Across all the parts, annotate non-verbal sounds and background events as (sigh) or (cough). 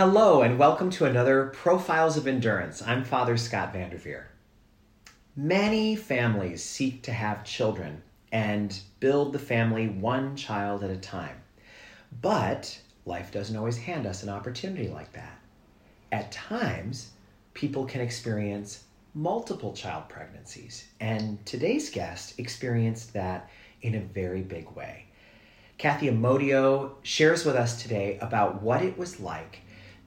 Hello, and welcome to another Profiles of Endurance. I'm Father Scott Vanderveer. Many families seek to have children and build the family one child at a time. But life doesn't always hand us an opportunity like that. At times, people can experience multiple child pregnancies, and today's guest experienced that in a very big way. Kathy Amodio shares with us today about what it was like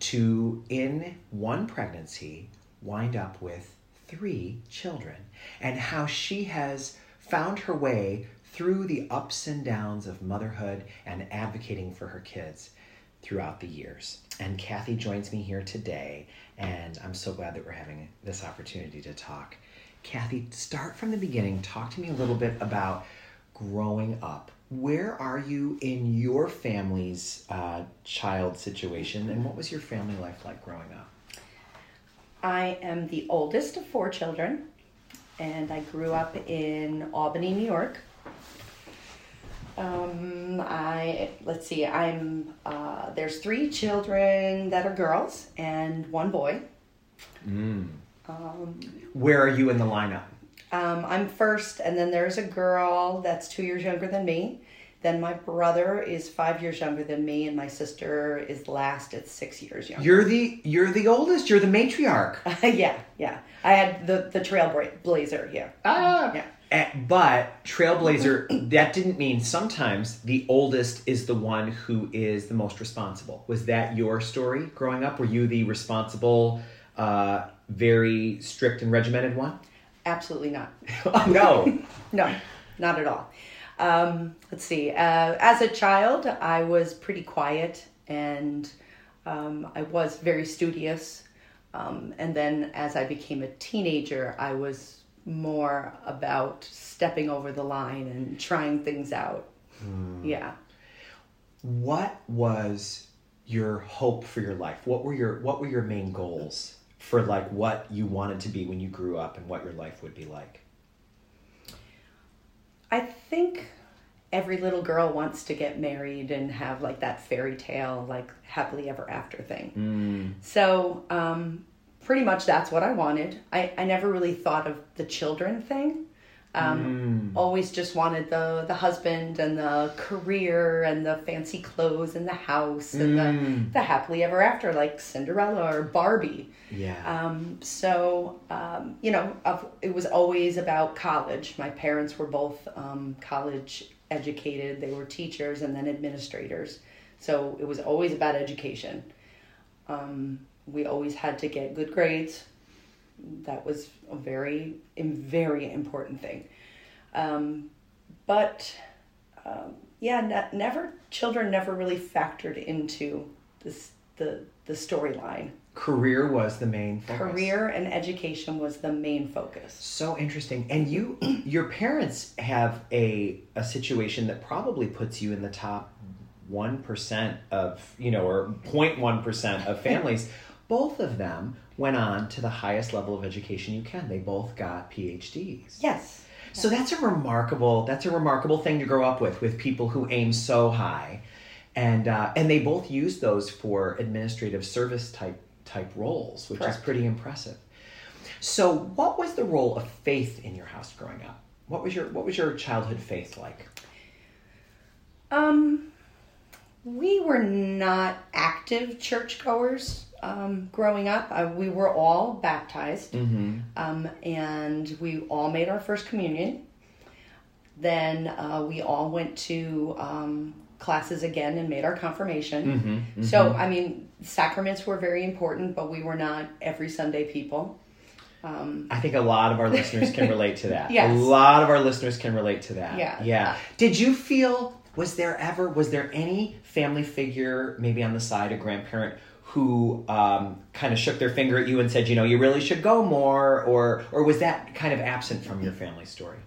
to, in one pregnancy, wind up with three children and how she has found her way through the ups and downs of motherhood and advocating for her kids throughout the years. And Kathy joins me here today, and I'm so glad that we're having this opportunity to talk. Kathy, start from the beginning. Talk to me a little bit about growing up. Where are you in your family's uh, child situation, and what was your family life like growing up? I am the oldest of four children, and I grew up in Albany, New York. Um, I let's see. I'm uh, there's three children that are girls and one boy. Mm. Um, Where are you in the lineup? um, I'm first, and then there's a girl that's two years younger than me. Then my brother is five years younger than me, and my sister is last at six years younger. You're the you're the oldest. You're the matriarch. (laughs) yeah, yeah. I had the the trailblazer. Yeah, Ah. yeah. Eh, But trailblazer, that didn't mean sometimes the oldest is the one who is the most responsible. Was that your story growing up? Were you the responsible, uh, very strict and regimented one? Absolutely not. (laughs) oh, no. (laughs) No, not at all. Um, let's see. Uh, as a child, I was pretty quiet and um, I was very studious. Um, and then as I became a teenager, I was more about stepping over the line and trying things out. Yeah. What was your hope for your life? What were your what were your main goals for like what you wanted to be when you grew up and what your life would be like? I think every little girl wants to get married and have like that fairy tale, like happily ever after thing. So, um, pretty much that's what I wanted. I, I never really thought of the children thing. Um, Always just wanted the, the husband and the career and the fancy clothes and the house and the, the happily ever after, like Cinderella or Barbie. Yeah. Um, so, um, you know, of, it was always about college. My parents were both um, college educated, they were teachers and then administrators. So it was always about education. Um, we always had to get good grades. That was a very, very important thing. Um, but um, yeah, ne- never children never really factored into this the the storyline Career was the main focus. career and education was the main focus. So interesting. And you (clears throat) your parents have a a situation that probably puts you in the top 1% of, you know, or 0.1% of (laughs) families. Both of them went on to the highest level of education you can. They both got PhDs. Yes. So that's a remarkable that's a remarkable thing to grow up with with people who aim so high, and uh, and they both use those for administrative service type type roles, which is pretty impressive. So, what was the role of faith in your house growing up? What was your what was your childhood faith like? Um, we were not active churchgoers um, growing up. Uh, we were all baptized, Mm-hmm. um, and we all made our first communion. Then uh, we all went to um, classes again and made our confirmation. Mm-hmm. So, I mean, sacraments were very important, but we were not every Sunday people. Um, I think a lot of our listeners can relate to that. (laughs) Yes. A lot of our listeners can relate to that. Yeah. Yeah. Did you feel was there ever was there any family figure maybe on the side a grandparent who um, kind of shook their finger at you and said, you know, you really should go more, or or was that kind of absent from your family story?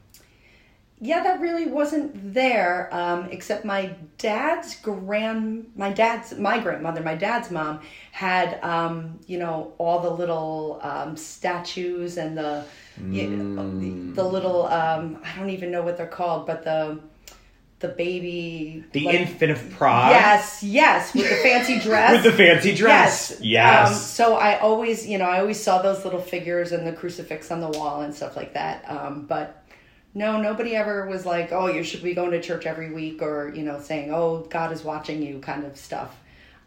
Yeah, that really wasn't there. Um, except my dad's grand, my dad's my grandmother, my dad's mom had, um, you know, all the little um, statues and the, you- the, the little, um, I don't even know what they're called, but the, the baby. The like- infant of Prague. Yes, yes, with the fancy (laughs) dress. With the fancy dress. Yes. Um, so I always, you know, I always saw those little figures and the crucifix on the wall and stuff like that. Um, but no, nobody ever was like, "Oh, you should be going to church every week," or you know, saying, "Oh, God is watching you," kind of stuff.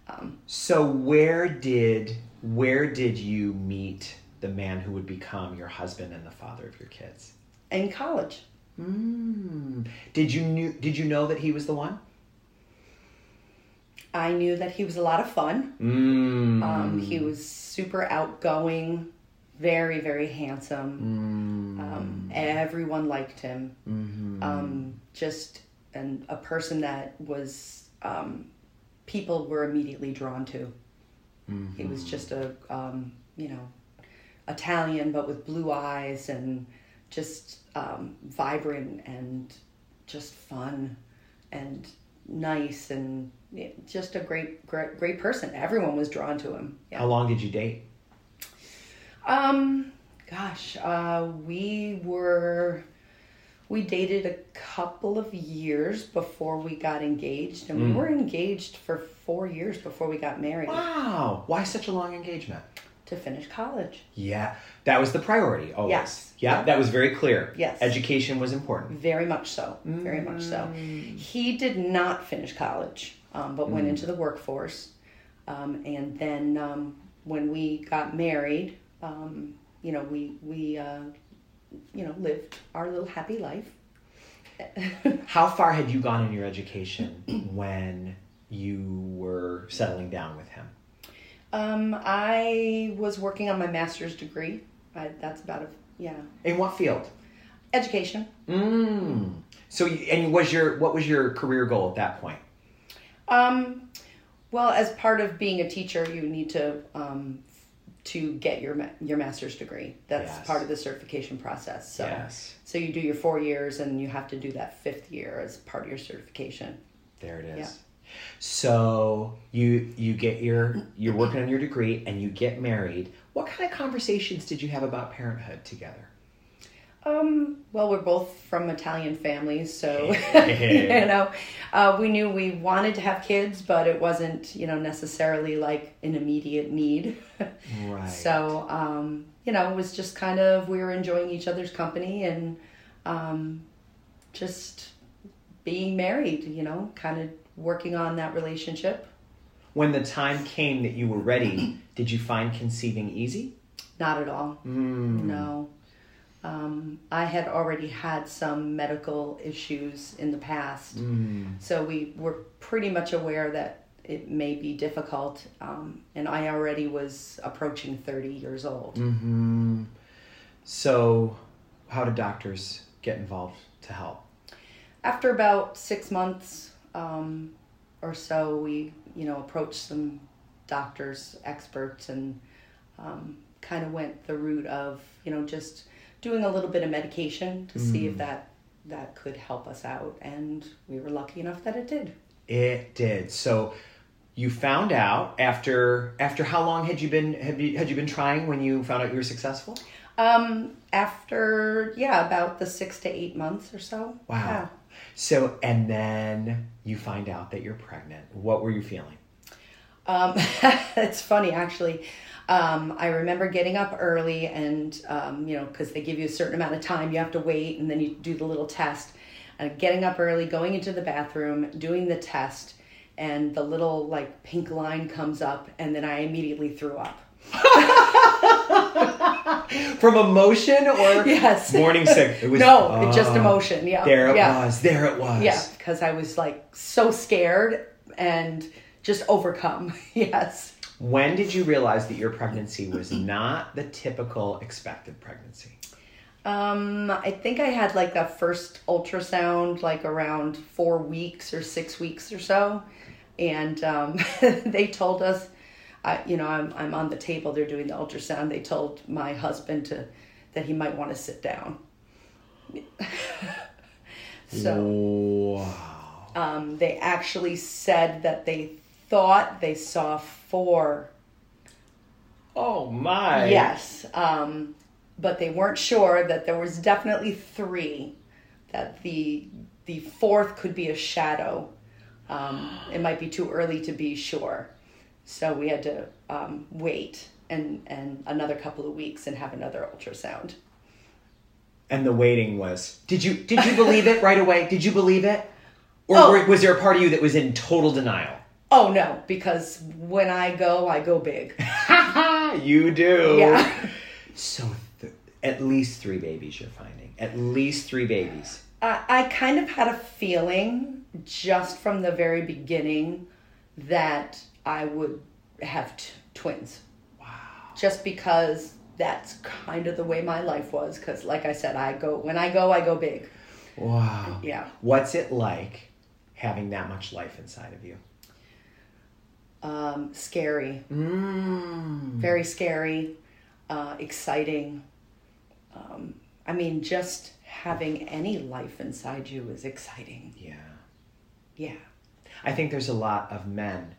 um, So where did where did you meet the man who would become your husband and the father of your kids? In college, Mm. Did you knew did you know that he was the one? I knew that he was a lot of fun. Mm. Um, he was super outgoing, very, very handsome. Mm. Um, everyone liked him. Mhm. Um, just and a person that was um, people were immediately drawn to. He was just a um, you know Italian, but with blue eyes and just um, vibrant and just fun and nice and just a great, great, great person. Everyone was drawn to him. Yeah. How long did you date? Um, gosh, uh, we were we dated a couple of years before we got engaged, and we were engaged for four years before we got married Wow. Why such a long engagement? To finish college. Yeah. That was the priority always. Yes. Yeah, Yeah. that was very clear. Yes. Education was important. Very much so. Very much so. He did not finish college, um, but went into the workforce. Um, and then um, when we got married, um, you know, we we uh, you know lived our little happy life. (laughs) How far had you gone in your education when you were settling down with him? Um, I was working on my master's degree. I, that's about a yeah In what field? education. Mm. So, you, and was your what was your career goal at that point? Um, well, as part of being a teacher, you need to um, to get your your master's degree. That's Yes. part of the certification process. So Yes. so you do your four years, and you have to do that fifth year as part of your certification. There it is. Yeah. So you you get your you're working on your degree and you get married. What kind of conversations did you have about parenthood together? Um, well, we're both from Italian families, so (laughs) you know, uh, we knew we wanted to have kids, but it wasn't, you know, necessarily like an immediate need. Right. So, um, you know, it was just kind of we were enjoying each other's company and um, just being married, you know, kind of working on that relationship. when the time came that you were ready, (clears throat) did you find conceiving easy? Not at all. Mm. No. Um, I had already had some medical issues in the past. Mm. So we were pretty much aware that it may be difficult. Um, and I already was approaching 30 years old. hmm So, how did doctors get involved to help? After about six months um, or so, we, you know, approached some doctors, experts, and um, kind of went the route of, you know, just doing a little bit of medication to see if that that could help us out. And we were lucky enough that it did. It did. So, you found out after after how long had you been had you had you been trying when you found out you were successful? Um, after yeah, about the six to eight months or so. Wow. Yeah. So, and then you find out that you're pregnant. What were you feeling? Um, (laughs) it's funny actually. Um, I remember getting up early and um, you know because they give you a certain amount of time you have to wait and then you do the little test. Uh, getting up early, going into the bathroom, doing the test, and the little like pink line comes up, and then I immediately threw up. (laughs) (laughs) From emotion or Yes. morning sick? It was (laughs) no, it just emotion. Yeah. There it yeah. was. There it was. Yeah, because I was like so scared and just overcome. (laughs) yes. When did you realize that your pregnancy was not the typical expected pregnancy? Um, I think I had like a first ultrasound like around four weeks or six weeks or so, and um, they told us, I, you know, I'm I'm on the table. They're doing the ultrasound. They told my husband to that he might want to sit down. (laughs) so Wow. um, they actually said that they thought they saw four Oh my. Yes, um, but they weren't sure that there was definitely three. That the the fourth could be a shadow. Um, it might be too early to be sure. So we had to um, wait and, and another couple of weeks and have another ultrasound. And the waiting was. Did you did you believe it right away? Did you believe it, or Oh. were- was there a part of you that was in total denial? Oh no, because when I go, I go big. (laughs) you do. Yeah. So th- at least three babies you're finding. At least three babies. I, I kind of had a feeling just from the very beginning that I would have t- twins. Wow. Just because that's kind of the way my life was. Because, like I said, I go when I go, I go big. Wow. Yeah. What's it like having that much life inside of you? Um, scary, Mm. very scary, uh, exciting. Um, I mean, just having any life inside you is exciting. Yeah. Yeah. I think there's a lot of men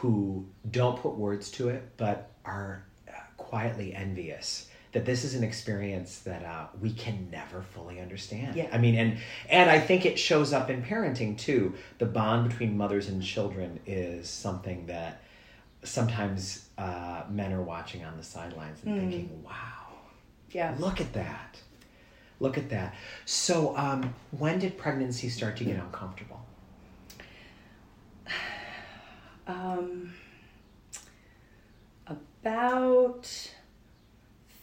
who don't put words to it, but are uh, quietly envious that this is an experience that uh, we can never fully understand. Yeah. I mean, and and I think it shows up in parenting too. The bond between mothers and children is something that sometimes uh, men are watching on the sidelines and thinking, "Wow, Yeah. look at that." Look at that. So, um, when did pregnancy start to get uncomfortable? Um, about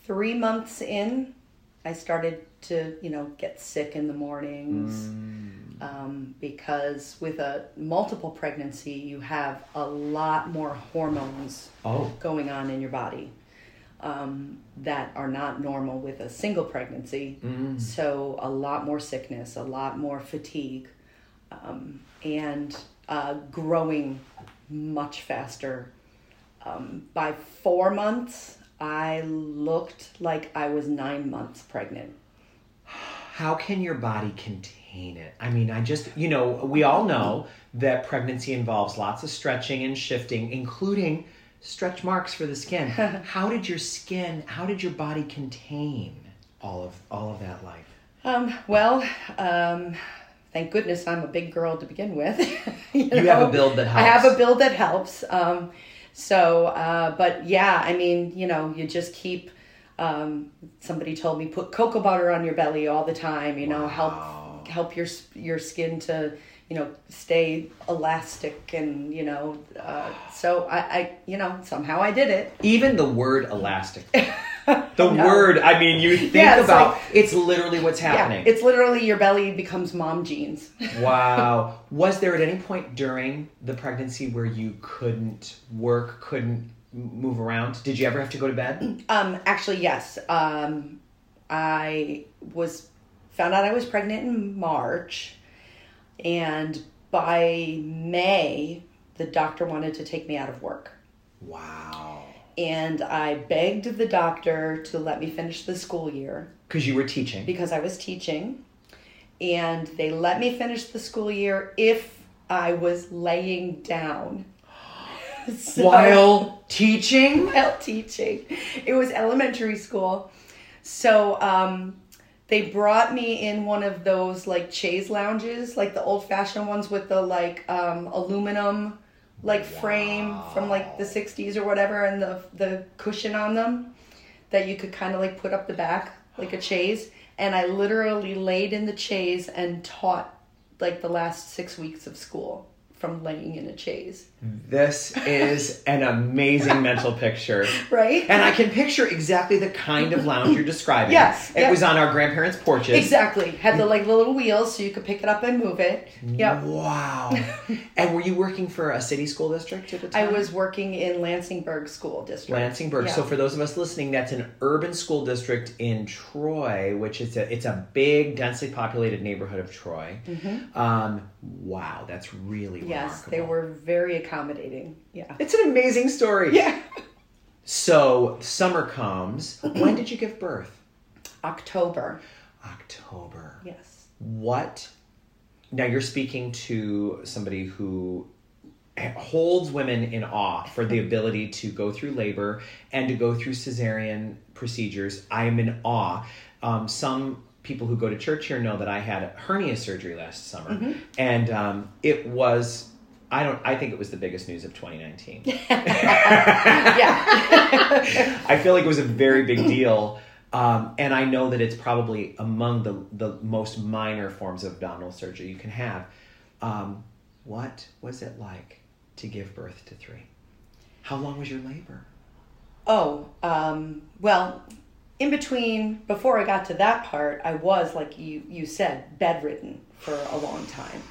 three months in, I started to, you know, get sick in the mornings. Um, because with a multiple pregnancy, you have a lot more hormones Oh, going on in your body um, that are not normal with a single pregnancy. Mm. So, a lot more sickness, a lot more fatigue, um, and uh, growing much faster. Um, by four months, I looked like I was nine months pregnant. how can your body contain it? I mean, I just, you know, we all know that pregnancy involves lots of stretching and shifting, including stretch marks for the skin. (laughs) how did your skin, how did your body contain all of all of that life? Um, well, um, thank goodness I'm a big girl to begin with. (laughs) you, You have a build that helps. I have a build that helps. Um, so, uh, but yeah, I mean, you know, you just keep. Um, somebody told me put cocoa butter on your belly all the time. You know, Wow. help help your your skin to you know stay elastic and you know. Uh, so I, I you know somehow I did it. Even the word elastic. (laughs) The (laughs) No. word, I mean, you think Yeah, it's about like- it's literally what's happening. Yeah, it's literally your belly becomes mom jeans. (laughs) wow. Was there at any point during the pregnancy where you couldn't work, couldn't move around? Did you ever have to go to bed? (clears throat) Um, actually, yes. Um, I was found out I was pregnant in March, and by May, the doctor wanted to take me out of work. Wow. And I begged the doctor to let me finish the school year Because you were teaching. because I was teaching. And they let me finish the school year if I was laying down. (laughs) So- While teaching? while teaching. It was elementary school. So um, they brought me in one of those like chaise lounges, like the old fashioned ones with the like um, aluminum like frame from like the 60s or whatever and the the cushion on them that you could kind of like put up the back like a chaise. And I literally laid in the chaise and taught like the last 6 weeks of school from laying in a chaise This is an amazing mental picture. (laughs) right And I can picture exactly the kind of lounge you're describing. (laughs) Yes, It was on our grandparents' porches. Exactly. Had the like little wheels so you could pick it up and move it. Yep. Wow. (laughs) and were you working for a city school district at the I was working in Lansingburgh School District. Lansingburgh. Yeah. So for those of us listening, that's an urban school district in Troy, which is a it's a big, densely populated neighborhood of Troy. Um, wow, that's really Mm-hmm. Yes, remarkable. they were very accommodating. Yeah. It's an amazing story. Yeah. So summer comes. when did you give birth? October. October. Yes. What? Now you're speaking to somebody who holds women in awe for the ability to go through labor and to go through cesarean procedures. I am in awe. Um, some people who go to church here know that I had hernia surgery last summer, Mm-hmm. and um, it was. I don't. I think it was the biggest news of 2019. (laughs) yeah. (laughs) I feel like it was a very big deal. Um, and I know that it's probably among the, the most minor forms of abdominal surgery you can have. Um, what was it like to give birth to three? How long was your labor? Oh, um, well, in between, before I got to that part, I was, like you, you said, bedridden for a long time.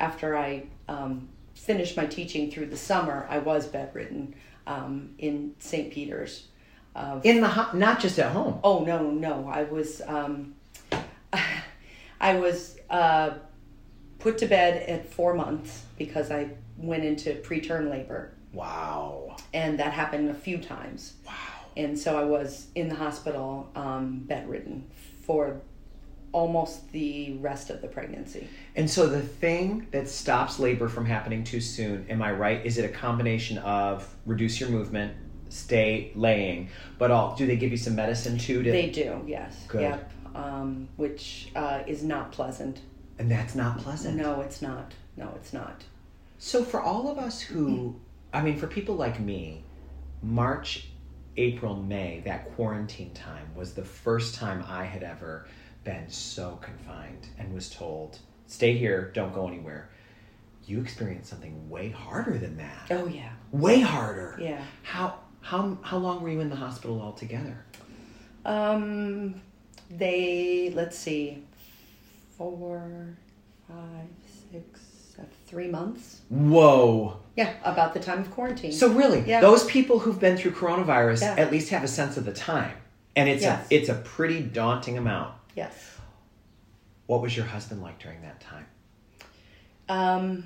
After I um, finished my teaching through the summer, I was bedridden um, in St. Peter's. Uh, In the ho- not just at home. oh, no, no. I was, um, (sighs) I was uh, put to bed at four months because I went into preterm labor. Wow. And that happened a few times. Wow. and so I was in the hospital, um, bedridden for almost the rest of the pregnancy. And so the thing that stops labor from happening too soon, am I right? Is it a combination of reduce your movement, stay laying, but all do they give you some medicine too? To, They do, yes. Good. Yep. Um, which uh, is not pleasant. and that's not pleasant. No, it's not. No, it's not. So for all of us who, I mean, for people like me, March, April, May, that quarantine time was the first time I had ever been so confined and was told, stay here, don't go anywhere. You experienced something way harder than that. Oh yeah, Way harder. yeah. How how how long were you in the hospital altogether? Um, they let's see, four, five, six, seven, three months. Whoa. Yeah, about the time of quarantine. So really, Yeah. those people who've been through coronavirus Yeah. at least have a sense of the time. And it's Yes. a it's a pretty daunting amount. Yes. What was your husband like during that time? Um,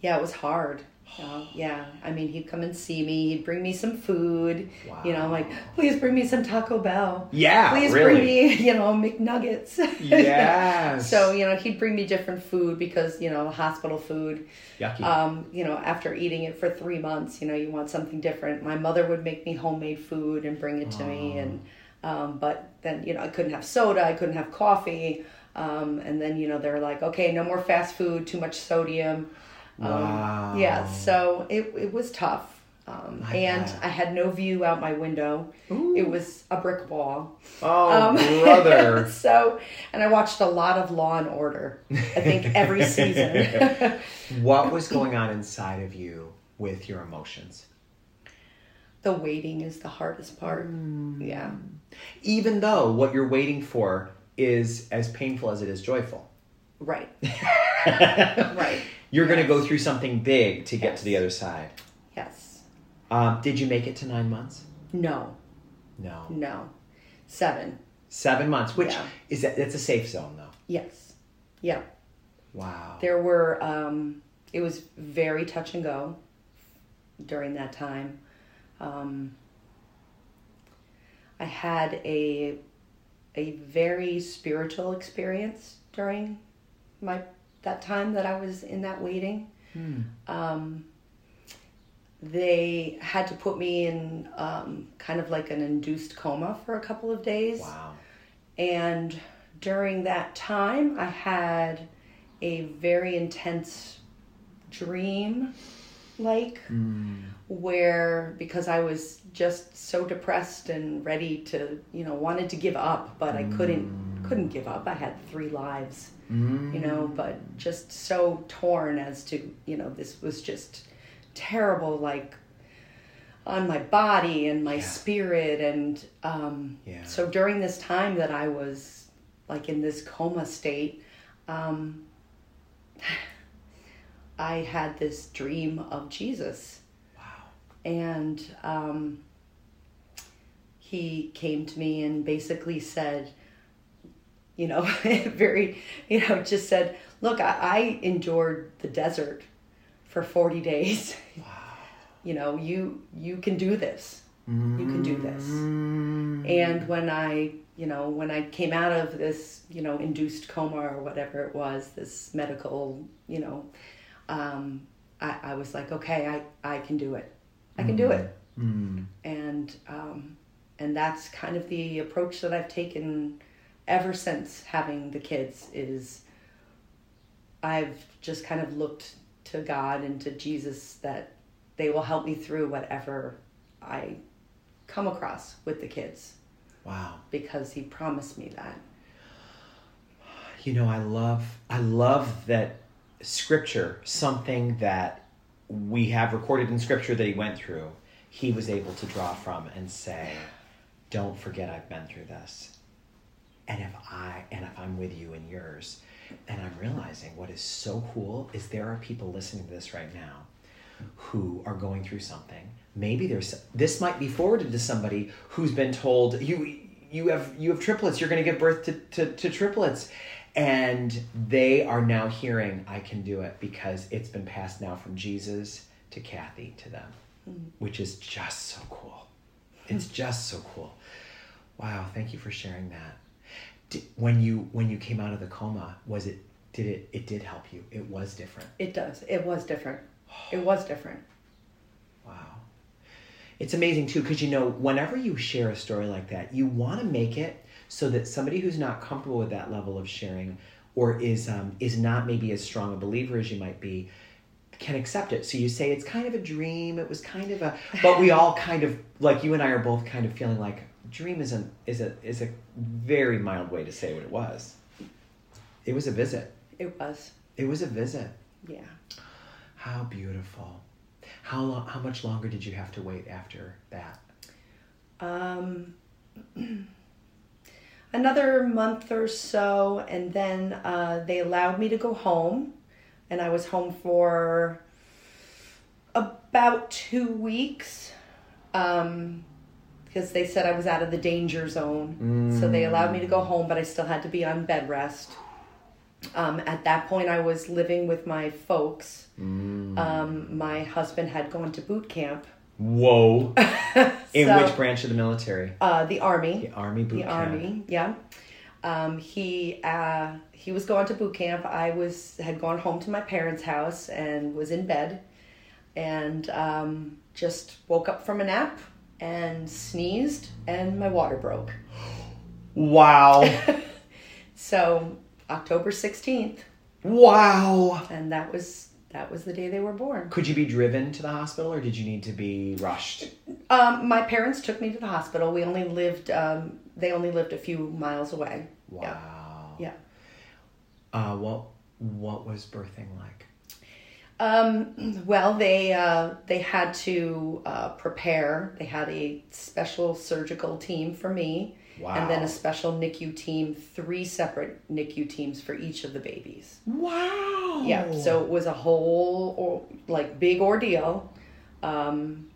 yeah, it was hard. Uh, (sighs) yeah, I mean, he'd come and see me. He'd bring me some food. You know, Wow. like, please bring me some Taco Bell. Yeah, Please really. bring me, (laughs) you know, McNuggets. Yes. (laughs) so, you know, he'd bring me different food because, you know, hospital food. Yucky. Um, you know, after eating it for three months, you know, you want something different. My mother would make me homemade food and bring it to me, and um, but then you know, I couldn't have soda, I couldn't have coffee, um, and then you know, they're like, okay, no more fast food, too much sodium. Um, Wow. Yeah, so it it was tough. Um, and. I had no view out my window. Ooh. It was a brick wall. oh, Um, (laughs) brother. (laughs) so, and I watched a lot of Law and Order. I think every (laughs) season. what was going on inside of you with your emotions? the waiting is the hardest part. Mm. Yeah. Even though what you're waiting for is as painful as it is joyful. Right. (laughs) right. You're going to go through something big to get Yes. to the other side. Yes. Um, did you make it to nine months? No. No. No. Seven. Seven months, which Yeah. is that, that's a safe zone though. Yes. Yeah. Wow. There were. Um, it was very touch and go during that time. Um, I had a a very spiritual experience during my that time that I was in that waiting. Hmm. um, they had to put me in um, kind of like an induced coma for a couple of days. Wow. And during that time, I had a very intense dream like Mm. Where because I was just so depressed and ready to, you know, wanted to give up, but I couldn't couldn't give up. I had three lives Mm. you know, but just so torn as to, you know, this was just terrible, like on my body and my Yeah. spirit. And um, Yeah. so during this time that I was like in this coma state, um, (sighs) I had this dream of Jesus. And um, he came to me and basically said, you know, (laughs) very, you know, just said, look, I, I endured the desert for 40 days. (laughs) Wow. you know, you, you can do this. You can do this. Mm. And when I, you know, when I came out of this, you know, induced coma or whatever it was, this medical, you know, um, I, I was like, okay, I, I can do it. I can do it. Mm. And, um, and that's kind of the approach that I've taken ever since having the kids is I've just kind of looked to God and to Jesus that they will help me through whatever I come across with the kids Wow. because he promised me that. You know, I love I love that scripture, something that we have recorded in scripture that he went through, he was able to draw from and say, Don't forget I've been through this. And if I and if I'm with you in yours, and I'm realizing what is so cool is there are people listening to this right now who are going through something. Maybe there's this might be forwarded to somebody who's been told you you have you have triplets. You're to give birth to, to, to triplets, and they are now hearing I can do it because it's been passed now from Jesus to Kathy to them, hmm. which is just so cool. It's hmm. just so cool. Wow, thank you for sharing that. Did, when you when you came out of the coma, was it did it it did help you? It was different. It does. It was different. (sighs) It was different. Wow. It's amazing too because you know whenever you share a story like that, you want to make it so that somebody who's not comfortable with that level of sharing or is um, is not maybe as strong a believer as you might be can accept it. So you say it's kind of a dream. It was kind of a, (laughs) but we all kind of like you and I are both kind of feeling like dream isn't is a is a very mild way to say what it was. It was a visit. It was. It was a visit. Yeah. How beautiful. How long? How much longer did you have to wait after that? Um, (clears throat) another month or so, and then uh, they allowed me to go home, and I was home for about two weeks. Um, because they said I was out of the danger zone. So they allowed me to go home, but I still had to be on bed rest. Um, at that point, I was living with my folks. Um, my husband had gone to boot camp, Whoa! (laughs) In So- which branch of the military? uh, the army. The army boot the camp. army yeah um, he uh, he was going to boot camp i was had gone home to my parents house and was in bed and um, just woke up from a nap and sneezed and my water broke Wow! (laughs) so october 16th wow! and that was that was the day they were born Could you be driven to the hospital, or did you need to be rushed? um, my parents took me to the hospital we only lived um, they only lived a few miles away yeah Wow. yeah Uh, what What was birthing like? Um, well, they uh, they had to uh, prepare. They had a special surgical team for me, and then a special NICU team. Three separate NICU teams for each of the babies. Wow! Yeah, so it was a whole or, like big ordeal. Um,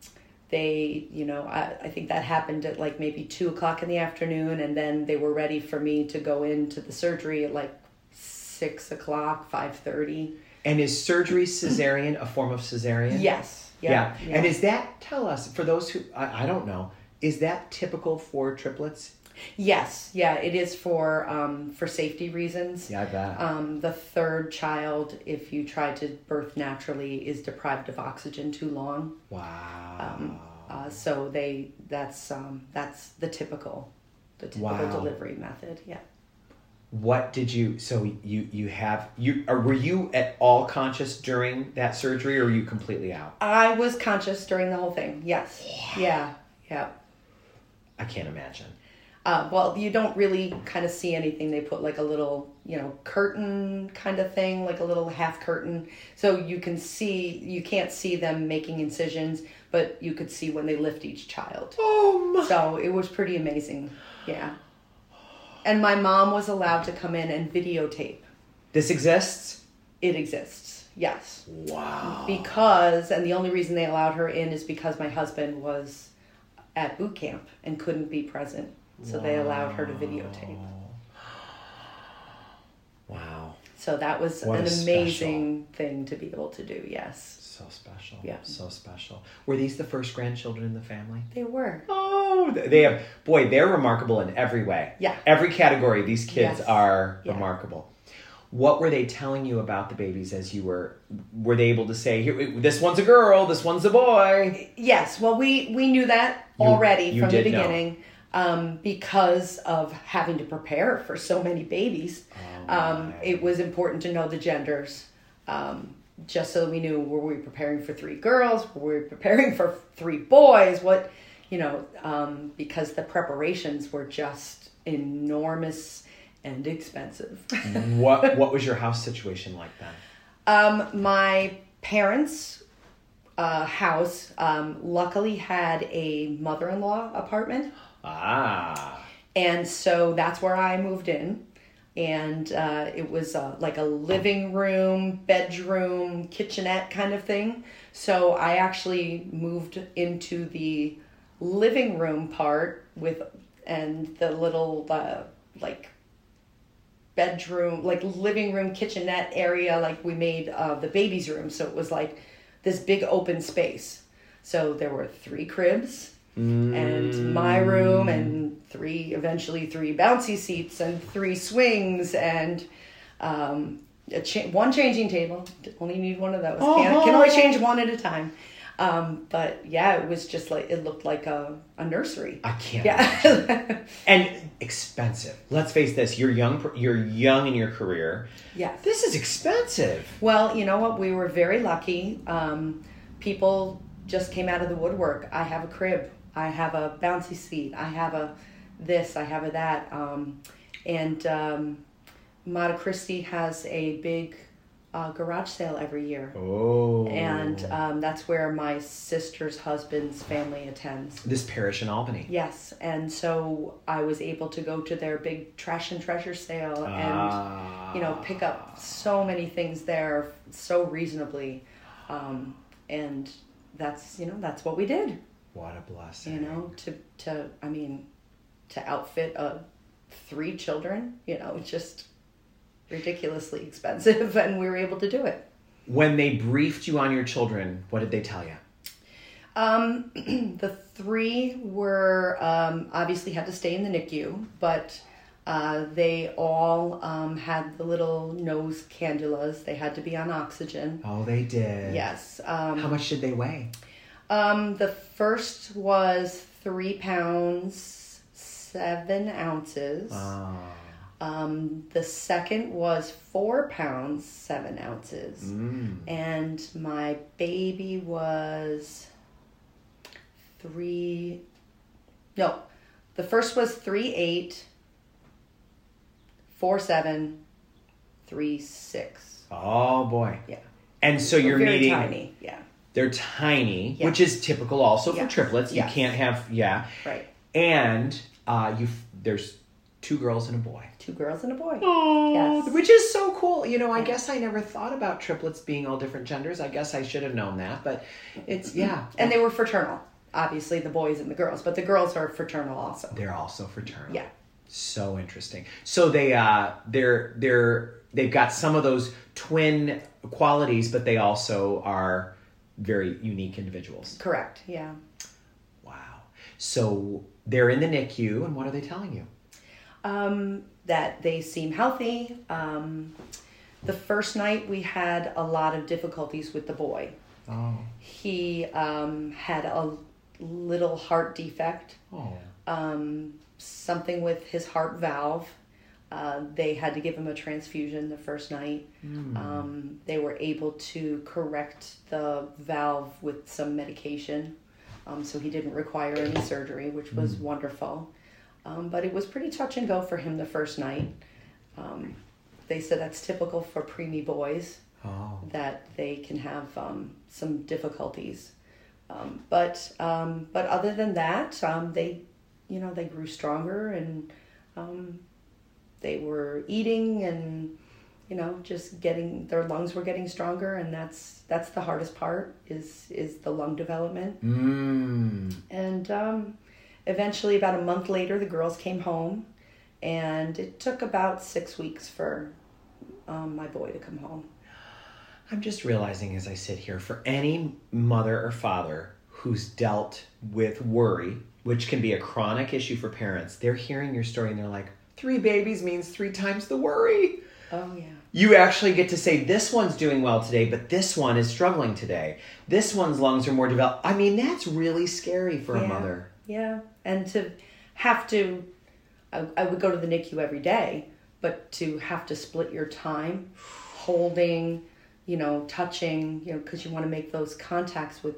they, you know, I, I think that happened at like maybe two o'clock in the afternoon, and then they were ready for me to go into the surgery at like six o'clock, five thirty. And is surgery cesarean a form of cesarean? Yes. Yeah. Yeah. And is that tell us for those who I, I don't know? Is that typical for triplets? Yes, yeah, it is for um, for safety reasons. Yeah, I bet. Um, the third child, if you try to birth naturally, is deprived of oxygen too long. wow. Um, uh, so they that's um, that's the typical the typical Wow. delivery method. Yeah. What did you? So you you have you or were you at all conscious during that surgery, or were you completely out? I was conscious during the whole thing. Yes. Yeah. Yeah. I can't imagine. Uh, well, you don't really kind of see anything. They put like a little, you know, curtain kind of thing, like a little half curtain. So you can see, you can't see them making incisions, but you could see when they lift each child. Oh my! So it was pretty amazing. Yeah. And my mom was allowed to come in and videotape. This exists. It exists. Yes. Wow. Because, and the only reason they allowed her in is because my husband was at boot camp and couldn't be present. So they allowed her to videotape. (gasps) Wow. So that was What an special- amazing thing to be able to do. Yes, So special. Yeah. So special. Were these the first grandchildren in the family? they were. Oh, they have. Boy, they're remarkable in every way. Yeah. Every category, these kids Yes. are Yeah. remarkable. What were they telling you about the babies as you were? Were they able to say, "Here, this one's a girl, this one's a boy"? Yes. Well, we we knew that already you from the did know. Um, because of having to prepare for so many babies. Oh, um, it was important to know the genders, um, just so we knew were we preparing for three girls, were we preparing for three boys, what, you know, um, because the preparations were just enormous and expensive. (laughs) what what was your house situation like then? Um, my parents' uh, house um, luckily had a mother-in-law apartment, (gasps) Ah. and so that's where I moved in. And uh, it was uh, like a living room, bedroom, kitchenette kind of thing. So I actually moved into the living room part with, and the little uh, like bedroom, like living room, kitchenette area, like we made uh, the baby's room. So it was like this big open space. So there were three cribs and my room and three, eventually three bouncy seats and three swings and um, a cha- one changing table. Only need one of those. Can, can only change one at a time. Um, but yeah, it was just like, it looked like a, a nursery. I can't. Yeah. (laughs) And expensive. Let's face this. You're young. You're young in your career. yeah This is expensive. Well, you know what? We were very lucky. Um, people just came out of the woodwork. I have a crib. I have a bouncy seat. I have a this. I have a that. Um, and um, Mater Christi has a big uh, garage sale every year. Oh. And um, that's where my sister's husband's family attends. this parish in Albany. Yes, and so I was able to go to their big trash and treasure sale and Ah. you know pick up so many things there so reasonably um, and that's you know that's what we did What a blessing. you know to to i mean to outfit uh, three children you know just ridiculously expensive (laughs) and we were able to do it When they briefed you on your children, what did they tell you? Um, (clears throat) the three were um, obviously had to stay in the NICU, but uh, they all um, had the little nose cannulas. They had to be on oxygen. Oh, they did. Yes. Um, How much did they weigh? Um, the first was three pounds seven ounces. Ah. Um, the second was four pounds seven ounces. Mm. and my baby was three no the first was three eight four seven three six Oh boy. Yeah. And so you're very needing tiny yeah they're tiny, Yeah. which is typical also for Yeah. triplets. You can't have yeah. right And uh you there's two girls and a boy. two girls and a boy Oh, Yes. which is so cool. You know, I Yeah. guess I never thought about triplets being all different genders. I guess I should have known that, but it's yeah. and they were fraternal obviously the boys and the girls but the girls are fraternal also they're also fraternal. yeah So interesting. So they uh they're they're they've got some of those twin qualities, but they also are very unique individuals. correct yeah Wow. So they're in the NICU, and what are they telling you? um, that they seem healthy. Um, the first night we had a lot of difficulties with the boy. Oh. He um, had a little heart defect, Oh. um, something with his heart valve. Uh, they had to give him a transfusion the first night. Um, they were able to correct the valve with some medication, um, so he didn't require any surgery, which was wonderful. Um, but it was pretty touch and go for him the first night. Um, they said that's typical for preemie boys Oh. that they can have um, some difficulties. Um, but um, but other than that, um, they you know they grew stronger and um, they were eating and you know just getting their lungs were getting stronger and that's that's the hardest part is is the lung development Mmm. and um, eventually about a month later the girls came home and it took about six weeks for um, my boy to come home I'm just realizing as I sit here, for any mother or father who's dealt with worry, which can be a chronic issue for parents, they're hearing your story and they're like, three babies means three times the worry. oh yeah You actually get to say, this one's doing well today, but this one is struggling today. This one's lungs are more developed. I mean, that's really scary for a mother. Yeah, and to have to, I, I would go to the NICU every day, but to have to split your time holding, you know, touching, you know, because you want to make those contacts with,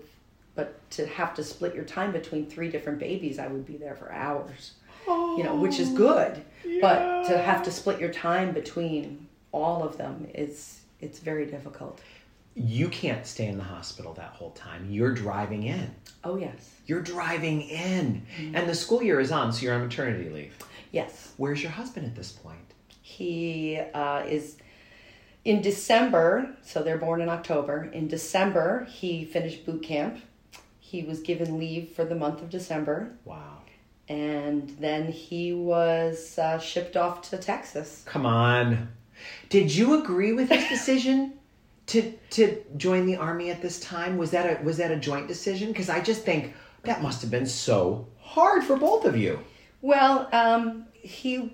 but to have to split your time between three different babies, I would be there for hours, oh. you know, which is oh. good. But to have to split your time between all of them is, it's very difficult. You can't stay in the hospital that whole time. You're driving in. Oh, yes. You're driving in. And the school year is on, so you're on maternity leave. Yes. Where's your husband at this point? He uh, is in December, so they're born in October. In December, he finished boot camp. He was given leave for the month of December, Wow. And then he was uh, shipped off to Texas. Come on. Did you agree with his decision to to join the army at this time? Was that a was that a joint decision? Because I just think that must have been so hard for both of you. Well, um, he,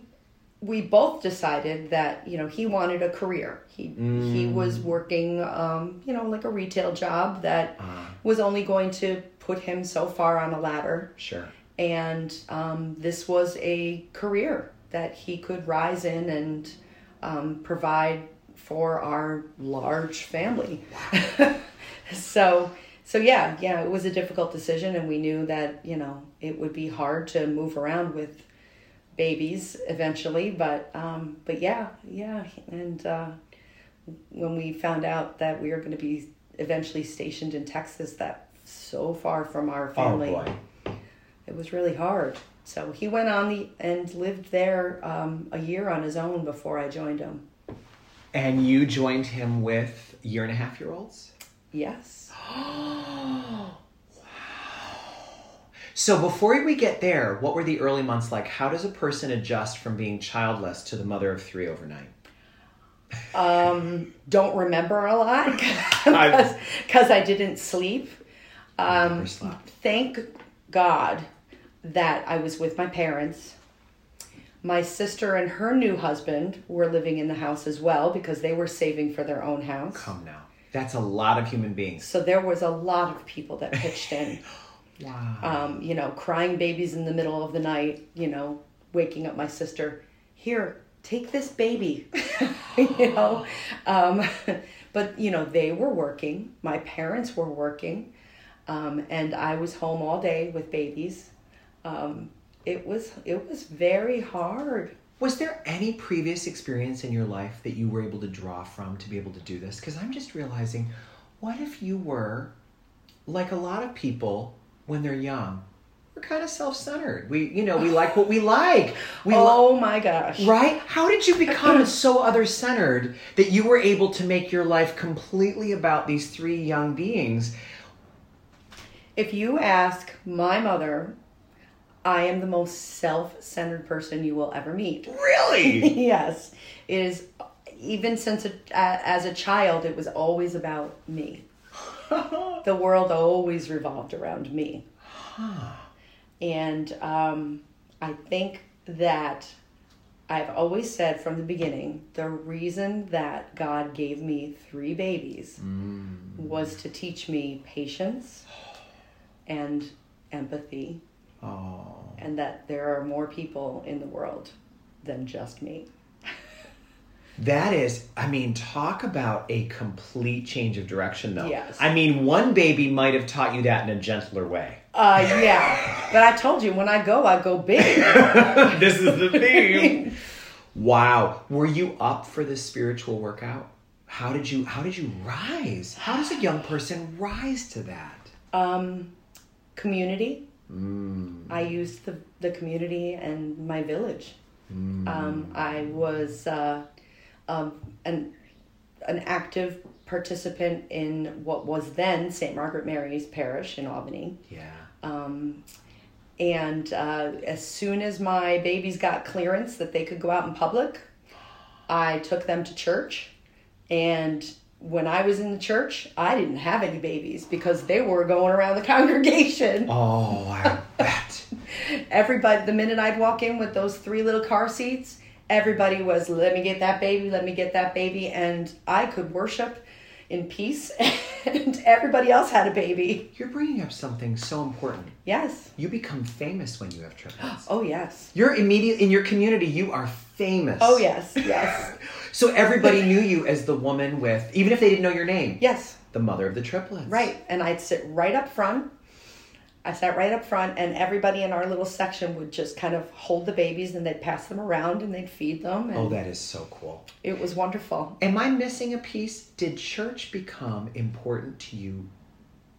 we both decided that you know he wanted a career. He he was working, um, you know, like a retail job that Ah. was only going to put him so far on a ladder. Sure. And um, this was a career that he could rise in and um, provide for our large family. (laughs) so, so yeah, yeah, it was a difficult decision, and we knew that you know it would be hard to move around with babies eventually, but um, but yeah, yeah, and uh, when we found out that we were going to be eventually stationed in Texas, that so far from our family Oh boy. It was really hard. So he went on the and lived there um, a year on his own before I joined him. And you joined him with year and a half year olds? Yes. (gasps) So before we get there, what were the early months like? How does a person adjust from being childless to the mother of three overnight? Um, don't remember a lot (laughs) because (laughs) I didn't sleep. Um, Never slept. thank God that I was with my parents. My sister and her new husband were living in the house as well because they were saving for their own house. Come now. That's a lot of human beings. So there was a lot of people that pitched in. (laughs) Wow. um, you know, crying babies in the middle of the night, you know, waking up my sister, here, take this baby, (laughs) you know. Um, (laughs) but, you know, they were working, my parents were working, um, and I was home all day with babies. Um, it was it was very hard. Was there any previous experience in your life that you were able to draw from to be able to do this? Because I'm just realizing, what if you were like a lot of people when they're young? We're kind of self-centered. We, you know, we (laughs) like what we like. We oh my gosh. right? How did you become (laughs) so other-centered that you were able to make your life completely about these three young beings? If you ask my mother, I am the most self-centered person you will ever meet. Really? (laughs) yes, it is. Even since a, as a child, it was always about me. (laughs) the world always revolved around me, and um, I think that I've always said from the beginning the reason that God gave me three babies was to teach me patience and empathy, oh. and that there are more people in the world than just me. (laughs) That is, I mean, talk about a complete change of direction, though. Yes. I mean, one baby might have taught you that in a gentler way. Uh, yeah, but I told you when I go, I go big. (laughs) this is the theme. (laughs) wow. Were you up for this spiritual workout? How did you how did you rise? How does a young person rise to that? Um, community. Mm. I used the the community and my village. Mm. Um, I was uh, um, an an active participant in what was then St. Margaret Mary's Parish in Albany. Yeah. Um, and uh, as soon as my babies got clearance that they could go out in public, I took them to church. And when I was in the church, I didn't have any babies because they were going around the (laughs) congregation. Oh, I bet. (laughs) Everybody, the minute I'd walk in with those three little car seats, everybody was, let me get that baby, let me get that baby. And I could worship, in peace, (laughs) and everybody else had a baby. You're bringing up something so important. Yes. You become famous when you have triplets. (gasps) Oh yes. You're immediate in your community. You are famous. Oh yes. Yes. (laughs) So everybody knew you as the woman with, even if they didn't know your name, yes. the mother of the triplets. Right. And I'd sit right up front. I sat right up front, and everybody in our little section would just kind of hold the babies, and they'd pass them around, and they'd feed them. And Oh, that is so cool. it was wonderful. Am I missing a piece? Did church become important to you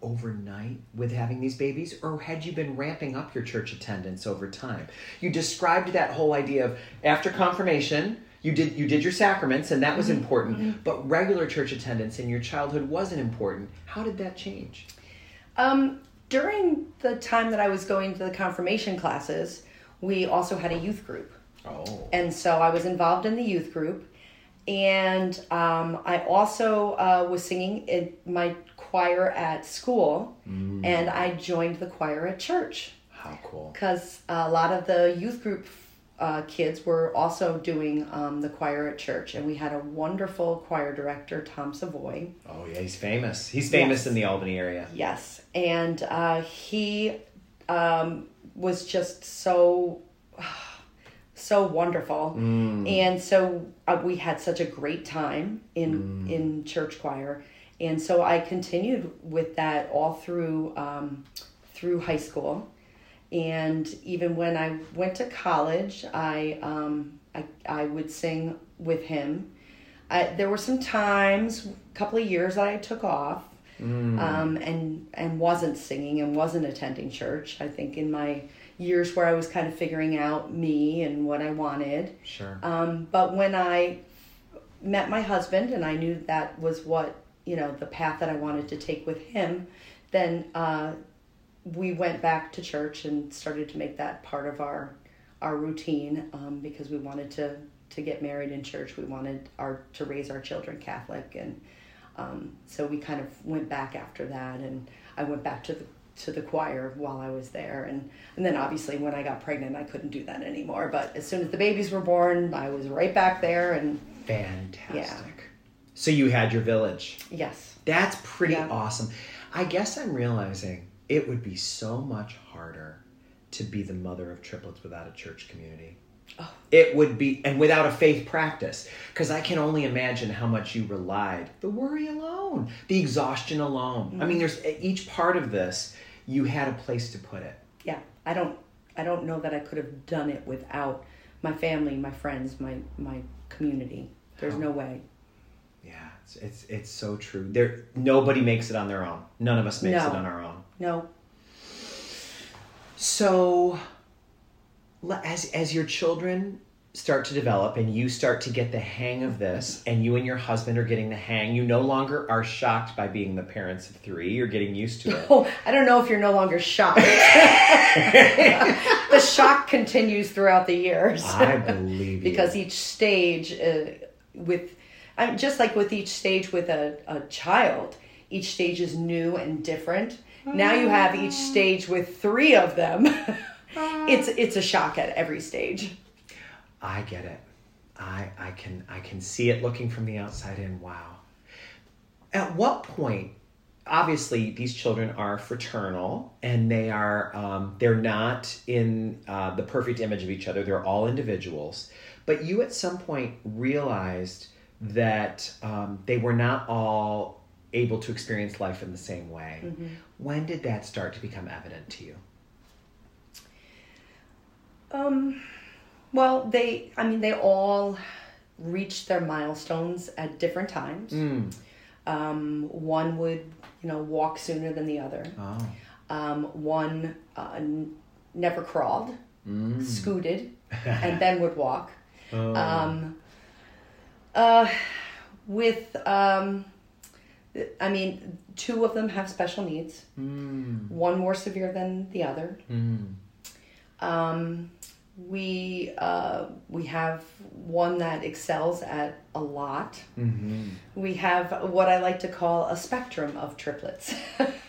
overnight with having these babies, or had you been ramping up your church attendance over time? You described that whole idea of after confirmation, you did you did your sacraments, and that was important. But regular church attendance in your childhood wasn't important. How did that change? Um, during the time that I was going to the confirmation classes, we also had a youth group. Oh, And so I was involved in the youth group. And um, I also uh, was singing in my choir at school. And I joined the choir at church how cool! because a lot of the youth group uh, kids were also doing um, the choir at church. And we had a wonderful choir director, Tom Savoy. Oh yeah, he's famous. He's famous Yes. in the Albany area. Yes, and uh, he um, was just so (sighs) so wonderful, and so uh, we had such a great time in in church choir, and so I continued with that all through um, through high school, and even when I went to college, I um, I, I would sing with him. I, there were some times, a couple of years that I took off, um, and and wasn't singing and wasn't attending church. I think in my years where I was kind of figuring out me and what I wanted. Sure. Um, but when I met my husband and I knew that was what you know the path that I wanted to take with him, then uh, we went back to church and started to make that part of our our routine um, because we wanted to to get married in church. We wanted our to raise our children Catholic, and um, so we kind of went back after that. And I went back to the to the choir while I was there, and and then obviously when I got pregnant, I couldn't do that anymore. But as soon as the babies were born, I was right back there, and Fantastic. So you had your village. yes, That's pretty Yeah. awesome. I guess I'm realizing it would be so much harder to be the mother of triplets without a church community. Oh. It would be, and without a faith practice, because I can only imagine how much you relied. The worry alone, the exhaustion alone. I mean, mm-hmm. there's each part of this, you had a place to put it. yeah. I don't I don't know that I could have done it without my family, my friends, my my community. There's no way. Yeah, it's it's, it's so true. There, nobody makes it on their own. None of us makes No. it on our own. No. So, as as your children start to develop and you start to get the hang of this, and you and your husband are getting the hang, you no longer are shocked by being the parents of three. You're getting used to it. (laughs) Oh, I don't know if you're no longer shocked. (laughs) the shock continues throughout the years. I believe you. because each stage uh, with I'm just like with each stage with a, a child each stage is new and different now you have each stage with three of them (laughs) it's it's a shock at every stage I get it. I I can I can see it looking from the outside in. Wow. At what point? Obviously, these children are fraternal, and they are um, they're not in uh, the perfect image of each other. They're all individuals. But you, at some point, realized that um, they were not all able to experience life in the same way. When did that start to become evident to you? um well they i mean they all reached their milestones at different times Mm. um one would you know walk sooner than the other Oh. um one uh, n- never crawled Mm. scooted (laughs) and then would walk. Oh. Um, uh, with, um, I mean, two of them have special needs. Mm. One more severe than the other. Mm. Um, we uh, we have one that excels at a lot. hmm We have what I like to call a spectrum of triplets.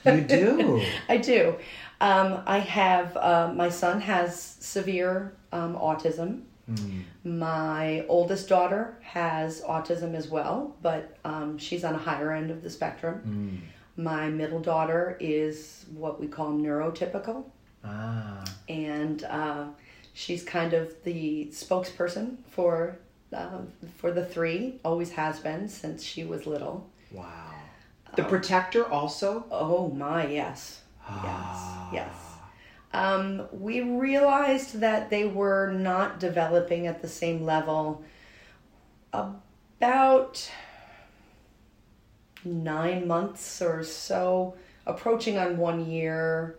You do. (laughs) I do. Um, I have uh, my son has severe um, autism. Mm. My oldest daughter has autism as well, but um, she's on a higher end of the spectrum. Mm. My middle daughter is what we call neurotypical, Ah. and uh, she's kind of the spokesperson for uh, for the three. Always has been since she was little. Wow. The protector also? Oh my, yes. Ah. yes. Um, we realized that they were not developing at the same level about nine months or so, approaching on one year.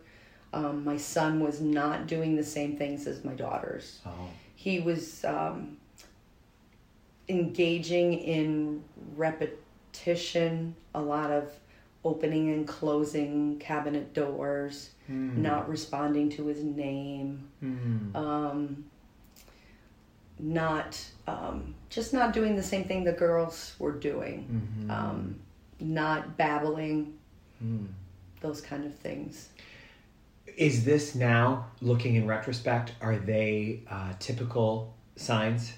Um, my son was not doing the same things as my daughters. Oh. He was um, engaging in repetition, a lot of opening and closing cabinet doors, Mm. not responding to his name, Mm. um, not um, just not doing the same thing the girls were doing, Mhm. um, not babbling, Mm. those kind of things. Is this now, looking in retrospect, are they uh, typical signs?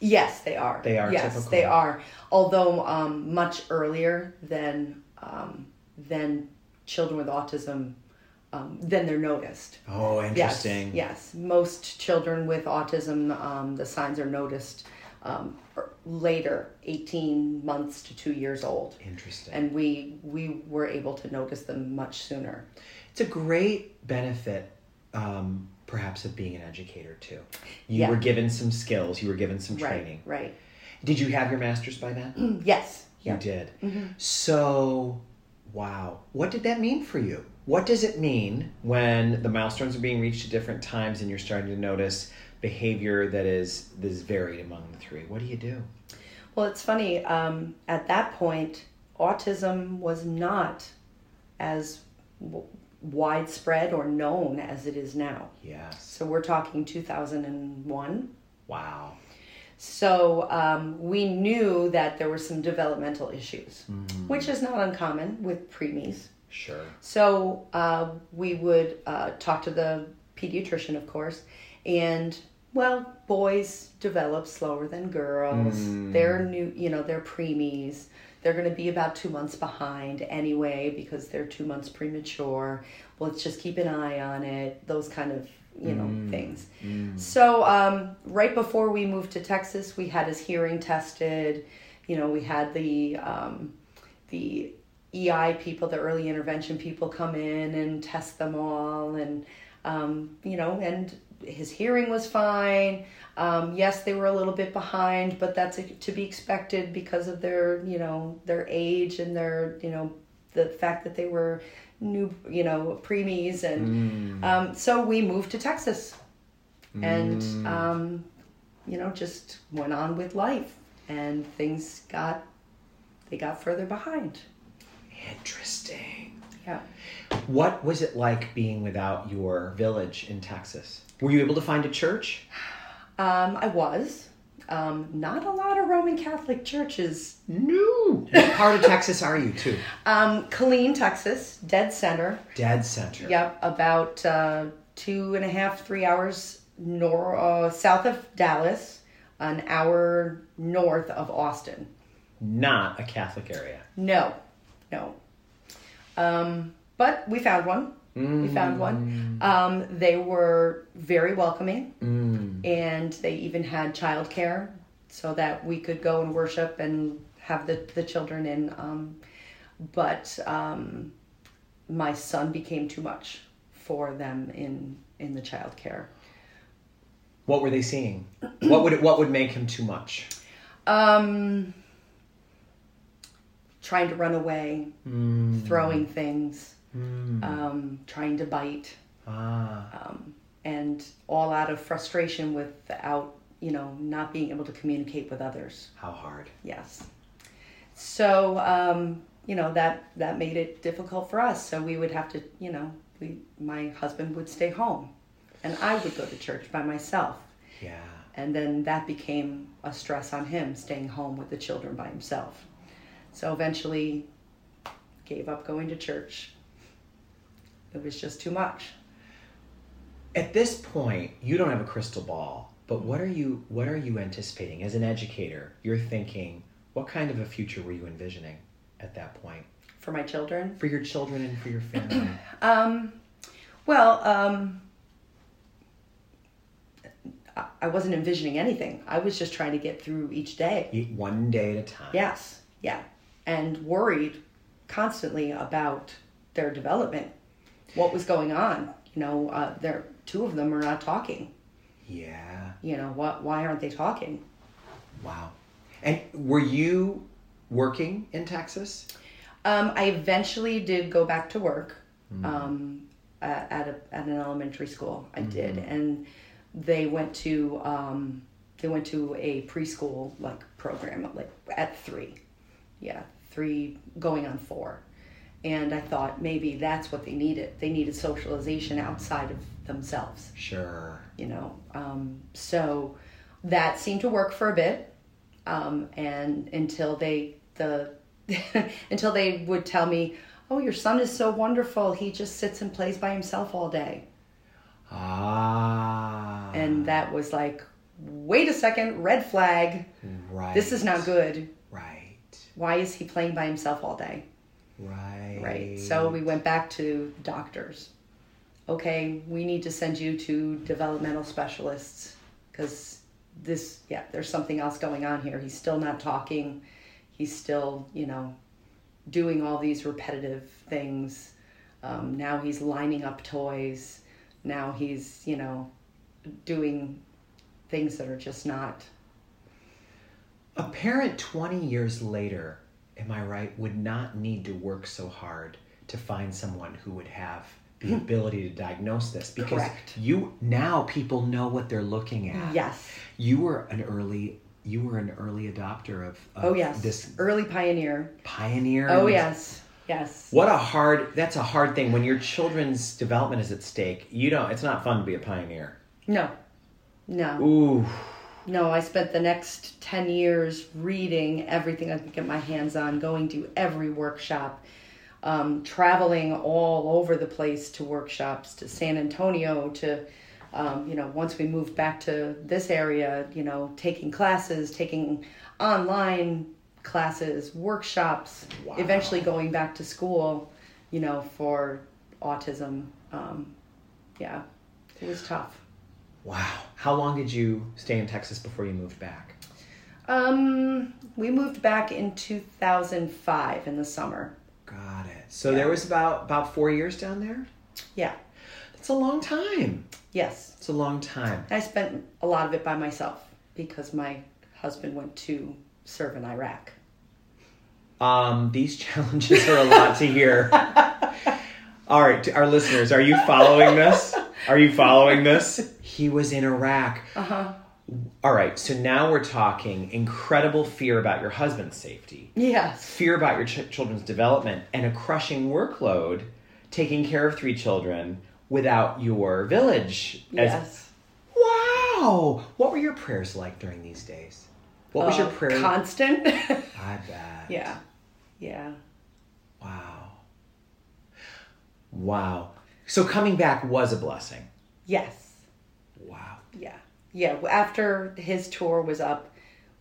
Yes, they are. They are Yes, typical. they are. Although um, much earlier than um, than children with autism, um, then they're noticed. Oh, interesting. Yes, yes. Most children with autism, um, the signs are noticed um, er- later, eighteen months to two years old, Interesting. and we we were able to notice them much sooner. It's a great benefit, um, perhaps, of being an educator too. You Yeah. were given some skills. You were given some training. right. right. Did you have your master's by then? Yes. You Yeah. did. Mhm. So, wow. What did that mean for you? What does it mean when the milestones are being reached at different times and you're starting to notice behavior that is that is varied among the three? What do you do? Well, it's funny. Um, at that point, autism was not as w- widespread or known as it is now. Yes. So we're talking 2001. Wow. So um, we knew that there were some developmental issues, Mm, which is not uncommon with preemies. Sure. So uh, we would uh, talk to the pediatrician, of course, and well, boys develop slower than girls. Mm. They're new, you know, they're preemies. They're going to be about two months behind anyway because they're two months premature. Well, let's just keep an eye on it. Those kind of you know Mm. things. Mm. So um, right before we moved to Texas, we had his hearing tested. You know, we had the um, the EI people, the early intervention people, come in and test them all, and um, you know, and his hearing was fine. Um, yes, they were a little bit behind, but that's to be expected because of their you know their age and their you know the fact that they were new you know preemies and Mm. um, so we moved to Texas and Mm. um, you know just went on with life and things got they got further behind Interesting. yeah What was it like being without your village in Texas? Were you able to find a church? um, i was um, not a lot of roman catholic churches No. What part of Texas are you too? um, Killeen texas dead center Dead center. yep about uh, two and a half three hours nor- uh, south of dallas an hour north of austin Not a Catholic area. no no um, but we found one we found one um, they were very welcoming Mm. and they even had childcare so that we could go and worship and have the, the children in. Um, but um, my son became too much for them in in the childcare. What were they seeing? What would what would make him too much? Um, trying to run away, Mm. throwing things, Mm. um, trying to bite, Ah. um, and all out of frustration without you know not being able to communicate with others. How hard. Yes. So um, you know that that made it difficult for us. So we would have to, you know, we my husband would stay home, and I would go to church by myself. Yeah. And then that became a stress on him, staying home with the children by himself. So eventually, gave up going to church. It was just too much. At this point, you don't have a crystal ball. But what are you what are you anticipating as an educator? You're thinking, what kind of a future were you envisioning at that point For my children, for your children and for your family? (clears throat) Um, well, um, I- I wasn't envisioning anything. I was just trying to get through each day. One day at a time. Yes, yeah. And worried constantly about their development. What was going on? You know, uh, they're, two of them are not talking. Yeah. You know, what, why aren't they talking? Wow. And were you working in Texas? Um, I eventually did go back to work um, at, a, at an elementary school. I did, and they went to um, they went to a preschool like program like at three, yeah, three going on four, and I thought maybe that's what they needed. They needed socialization outside of themselves Sure. you know. Um, so that seemed to work for a bit, um, and until they the (laughs) until they would tell me, "Oh, your son is so wonderful. He just sits and plays by himself all day," Ah. and that was like, "Wait a second, red flag. right. This is not good. Why is he playing by himself all day?" Right. Right. So we went back to doctors. Okay, we need to send you to developmental specialists because this, yeah, there's something else going on here. He's still not talking. He's still, you know, doing all these repetitive things. Um, now he's lining up toys. Now he's, you know, doing things that are just not. A parent 20 years later, am I right, would not need to work so hard to find someone who would have the mm-hmm. ability to diagnose this because Correct. you now people know what they're looking at. Mm, yes. You were an early you were an early adopter of, of Oh, yes. this Early pioneer. pioneer. Oh, yes. Yes. What a hard that's a hard thing when your children's development is at stake. You don't it's not fun to be a pioneer. No. No. Ooh. No, I spent the next 10 years reading everything I could get my hands on, going to every workshop, um, traveling all over the place to workshops, to San Antonio, to, um, you know, once we moved back to this area, you know, taking classes, taking online classes, workshops, Wow. eventually going back to school, you know, for autism. Um, yeah, it was tough. Wow. How long did you stay in Texas before you moved back? Um, we moved back in 2005 in the summer. Got it. So Yeah. there was about about 4 years down there? Yeah. That's a long time. Yes. It's a long time. I spent a lot of it by myself because my husband went to serve in Iraq. Um, these (laughs) challenges are a lot to hear. (laughs) All right, to our listeners, are you following this? (laughs) Are you following this? He was in Iraq. Uh huh. All right, so now we're talking incredible fear about your husband's safety, Yes. fear about your ch- children's development, and a crushing workload taking care of three children without your village. as- Yes. Wow! What were your prayers like during these days? What was your Uh, prayer? Constant. (laughs) I bet. yeah. Yeah. Wow. Wow. So coming back was a blessing. Yes. Wow. Yeah. Yeah. After his tour was up,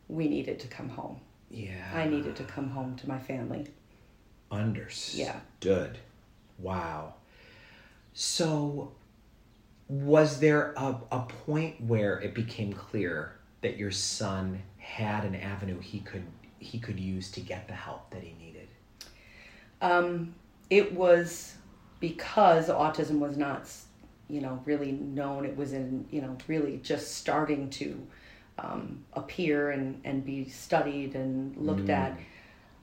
we needed to come home. Yeah. I needed to come home to my family. Understood. Wow. So was there a, a point where it became clear that your son had an avenue he could he could use to get the help that he needed? Um, it was because autism was not, you know, really known. It was in, you know, really just starting to um, appear and, and be studied and looked at.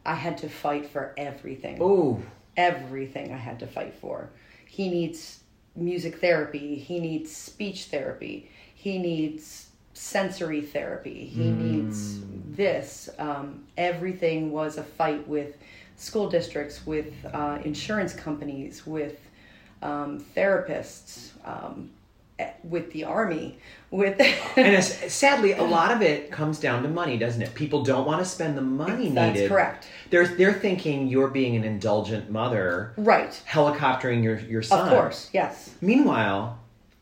I had to fight for everything. Oh, Everything I had to fight for. He needs music therapy. He needs speech therapy. He needs sensory therapy. He needs this. Um, everything was a fight with school districts, with uh, insurance companies, with um, therapists, um, eh, with the army, with. (laughs) and sadly, a lot of it comes down to money, doesn't it? People don't want to spend the money needed. That's needed. correct. They're they're thinking you're being an indulgent mother, right. helicoptering your your son. Of course. Yes. Meanwhile,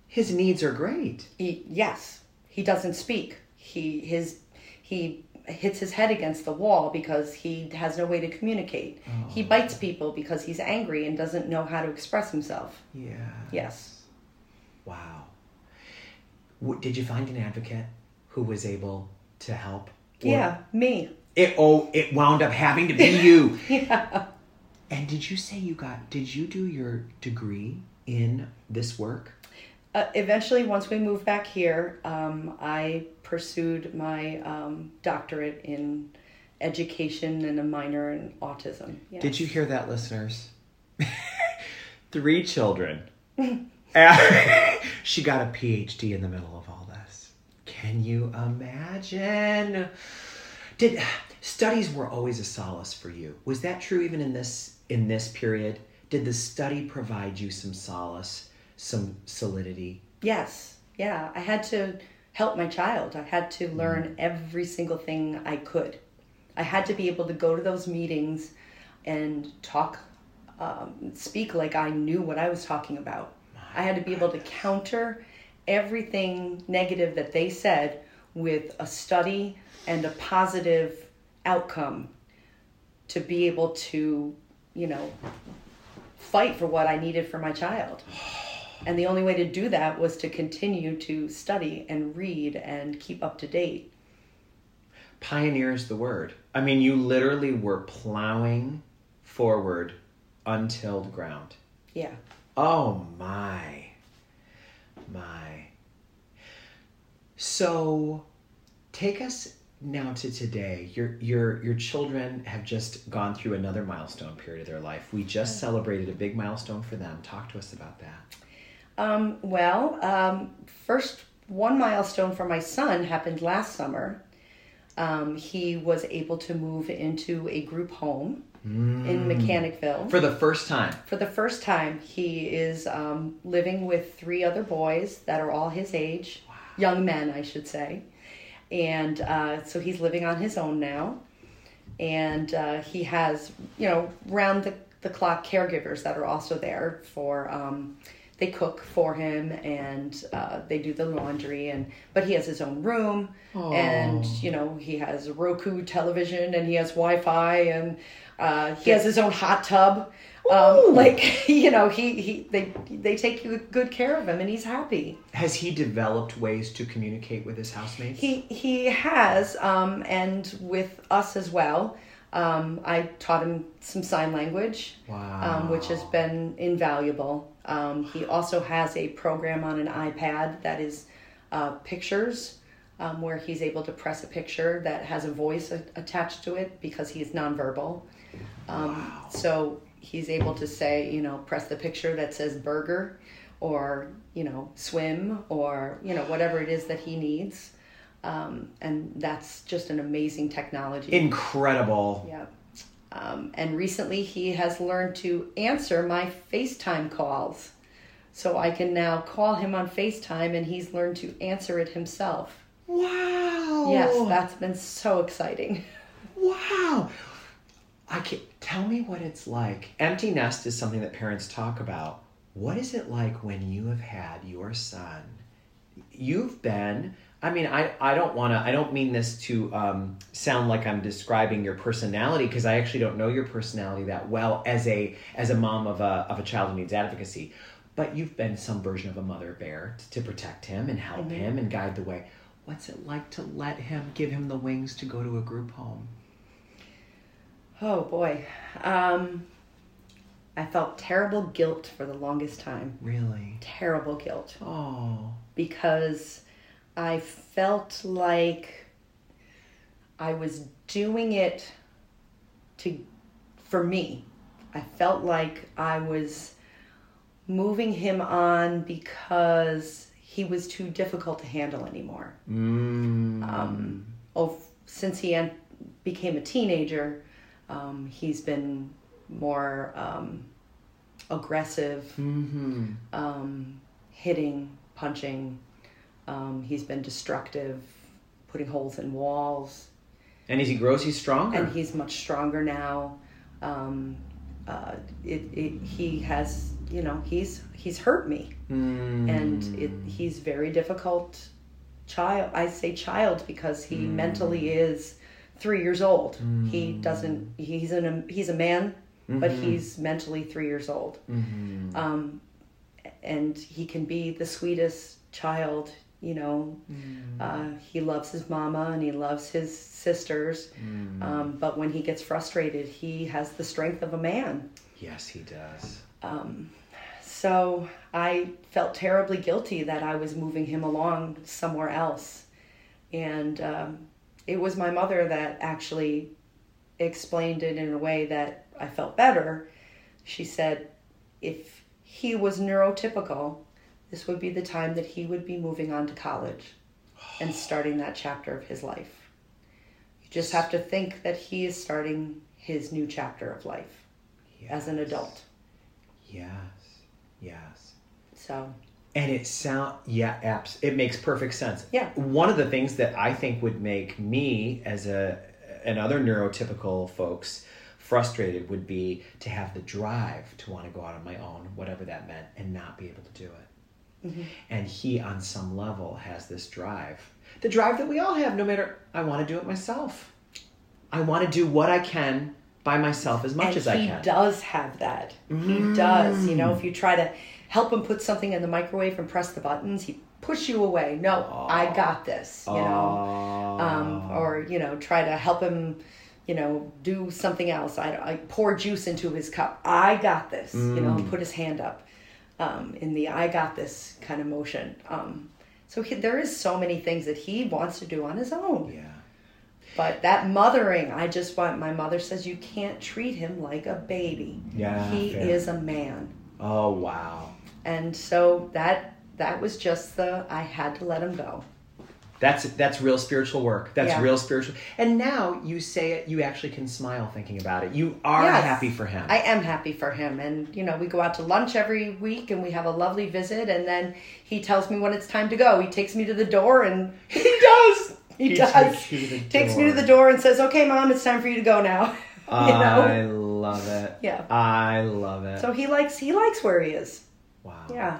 his needs are great. E- yes. He doesn't speak. He his he hits his head against the wall because he has no way to communicate. He oh. bites people because he's angry and doesn't know how to express himself. Yeah. Yes. Wow. W- did you find an advocate who was able to help? Or- Yeah, me. It oh, it wound up having to be you. (laughs) Yeah. And did you say you got? Did you do your degree in this work? Uh, eventually, once we moved back here, um, I pursued my um, doctorate in education and a minor in autism. Yes. Did you hear that, listeners? (laughs) Three children. (laughs) She got a PhD in the middle of all this. Can you imagine? Did studies were always a solace for you? Was that true even in this in this period? Did the study provide you some solace, some solidity? Yes. Yeah. I had to help my child. I had to learn every single thing I could. I had to be able to go to those meetings and talk, um, speak like I knew what I was talking about. I had to be able to counter everything negative that they said with a study and a positive outcome to be able to, you know, fight for what I needed for my child. (sighs) (sighs) (sighs) And the only way to do that was to continue to study and read and keep up to date. Pioneer is the word. I mean, you literally were plowing forward untilled ground. Yeah. Oh my. My. So take us now to today. Your your your children have just gone through another milestone period of their life. We just celebrated a big milestone for them. Talk to us about that. Um, well, um, first one milestone for my son happened last summer. Um, he was able to move into a group home in Mechanicville. For the first time. For the first time, he is um, living with three other boys that are all his age, young men, I should say. And uh, so he's living on his own now. And uh, he has, you know, round the, the clock caregivers that are also there for. Um, they cook for him and uh, they do the laundry and but he has his own room and you know he has roku television and he has wi-fi and uh, he has his own hot tub. Um, like (laughs) you know he, he they they take good care of him and he's happy. Has he developed ways to communicate with his housemates? he he has um, and with us as well um, I taught him some sign language, um, which has been invaluable. Um, he also has a program on an iPad that is uh, pictures, um, where he's able to press a picture that has a voice a- attached to it because he's nonverbal. Um, So he's able to say, you know, press the picture that says burger, or you know, swim, or you know, whatever it is that he needs. Um, and that's just an amazing technology. Incredible. Yeah. Um, and recently he has learned to answer my FaceTime calls. So I can now call him on FaceTime and he's learned to answer it himself. Wow. Yes, that's been so exciting. Wow. I can tell me what it's like. Empty nest is something that parents talk about. What is it like when you have had your son? You've been I mean, I, I don't want to, I don't mean this to um, sound like I'm describing your personality because I actually don't know your personality that well as a as a mom of a, of a child who needs advocacy. But you've been some version of a mother bear to protect him and help him and guide the way. What's it like to let him, give him the wings to go to a group home? Oh boy. Um, I felt terrible guilt for the longest time. Really? Terrible guilt. Oh. because I felt like I was doing it to for me. I felt like I was moving him on because he was too difficult to handle anymore. Mm. Um, oh, since he en- became a teenager, um, he's been more um, aggressive, hmm um, hitting, punching. Um, he's been destructive, putting holes in walls, And as he grows, he's stronger. and he's much stronger now. Um, uh, it, it, he has, you know, he's he's hurt me, Mm. and it, he's very difficult child. I say child because he mentally is three years old. He doesn't. He's an he's a man, but he's mentally three years old. Um, and he can be the sweetest child. You know, uh, he loves his mama and he loves his sisters. Um, but when he gets frustrated, he has the strength of a man. Yes, he does. So I felt terribly guilty that I was moving him along somewhere else. And um, it was my mother that actually explained it in a way that I felt better. She said, if he was neurotypical, this would be the time that he would be moving on to college and starting that chapter of his life. You just have to think that he is starting his new chapter of life as an adult. Yes. Yes. So, And it sound yeah, abs- it makes perfect sense. Yeah. One of the things that I think would make me as a and other neurotypical folks frustrated would be to have the drive to want to go out on my own, whatever that meant, and not be able to do it. Mm-hmm. And he, on some level, has this drive. The drive that we all have, no matter, I want to do it myself. I want to do what I can by myself as much and as I he can. does have that. He does. You know, if you try to help him put something in the microwave and press the buttons, he push you away. No, I got this. You know, um, or you know, try to help him. You know, do something else. I, I pour juice into his cup. I got this. You know, put his hand up um, in the "I got this" kind of motion. Um, so he, there is so many things that he wants to do on his own. yeah. But that mothering, I just want, my mother says you can't treat him like a baby. Yeah, He fair. is a man. Oh, wow. And so that that was just the I had to let him go. That's that's real spiritual work. That's Yeah. real spiritual. And now you say it, you actually can smile thinking about it. You are Yes. happy for him. I am happy for him and you know, we go out to lunch every week and we have a lovely visit and then he tells me when it's time to go. He takes me to the door and (laughs) he does. (laughs) he, does. takes you to the takes me to the door and says, "Okay, mom, it's time for you to go now." (laughs) you I love it. Yeah. I love it. So he likes he likes where he is. wow. Yeah.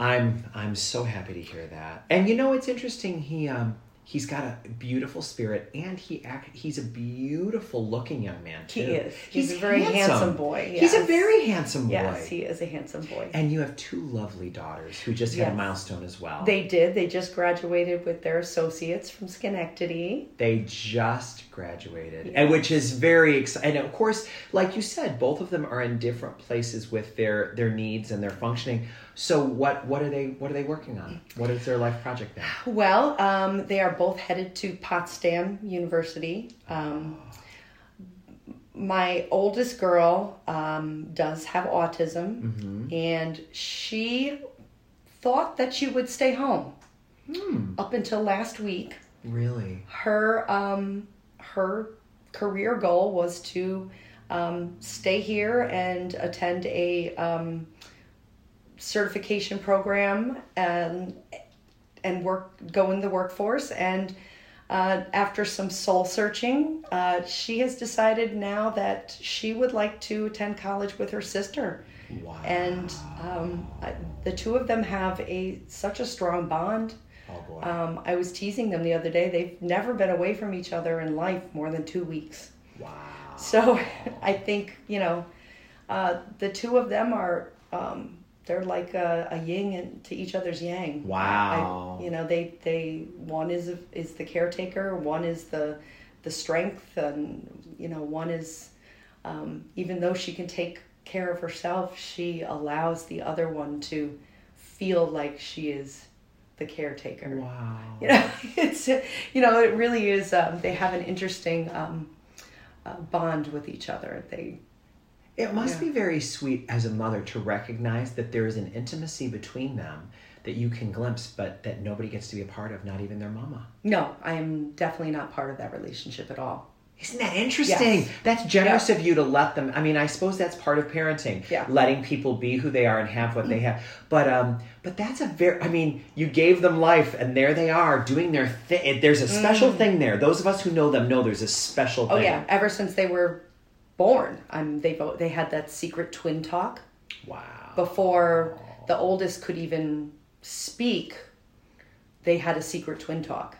I'm I'm so happy to hear that. And you know it's interesting. He um he's got a beautiful spirit, and he act he's a beautiful looking young man too. He is. He's a very handsome boy, He's a very handsome boy. Yes, he is a handsome boy. And you have two lovely daughters who just had a milestone as well. They did. They just graduated with their associates from Schenectady. They just graduated, Yes. and which is very exciting. And of course, like you said, both of them are in different places with their their needs and their functioning. So what what are they what are they working on? What is their life project now? Well, um, they are both headed to Potsdam University. Um, my oldest girl um, does have autism, Mm-hmm. and she thought that she would stay home Hmm. up until last week. Really? her um, her career goal was to um, stay here and attend a um, certification program and and work go in the workforce and uh, after some soul searching uh, she has decided now that she would like to attend college with her sister Wow. and um, I, the two of them have a such a strong bond oh boy. um, I was teasing them the other day. They've never been away from each other in life more than two weeks. wow. So (laughs) I think you know, uh, the two of them are um, they're like a, a yin and to each other's yang. Wow. I, you know, they they one is is the caretaker, one is the the strength, and you know, one is um, even though she can take care of herself, she allows the other one to feel like she is the caretaker Wow. (laughs) you know it's you know it really is um, they have an interesting um, uh, bond with each other they It must Yeah. be very sweet as a mother to recognize that there is an intimacy between them that you can glimpse, but that nobody gets to be a part of, not even their mama. no i am definitely not part of that relationship at all Isn't that interesting? Yes. That's generous of you to let them. I mean, I suppose that's part of parenting. Yeah. Letting people be who they are and have what they have. But um, but that's a very. I mean, you gave them life, and there they are doing their thing. There's a special thing there. Those of us who know them know there's a special Mm. oh thing. yeah ever since they were born um, they both they had that secret twin talk Wow. before the oldest could even speak they had a secret twin talk.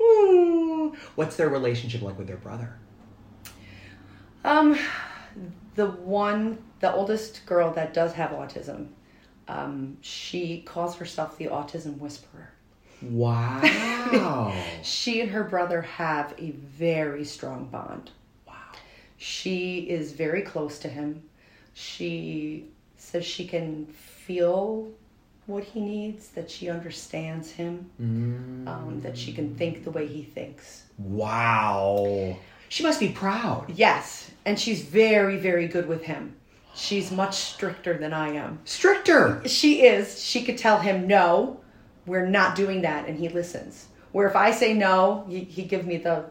Ooh. What's their relationship like with their brother? Um, the one, the oldest girl that does have autism, um, she calls herself the autism whisperer. Wow. (laughs) She and her brother have a very strong bond. Wow. She is very close to him. She says she can feel what he needs, that she understands him, Mm. um, that she can think the way he thinks. Wow. She must be proud. Yes, and she's very, very good with him. She's much stricter than I am. Stricter. She is. She could tell him, no, we're not doing that, and he listens. Where if I say no, he, he gives me the,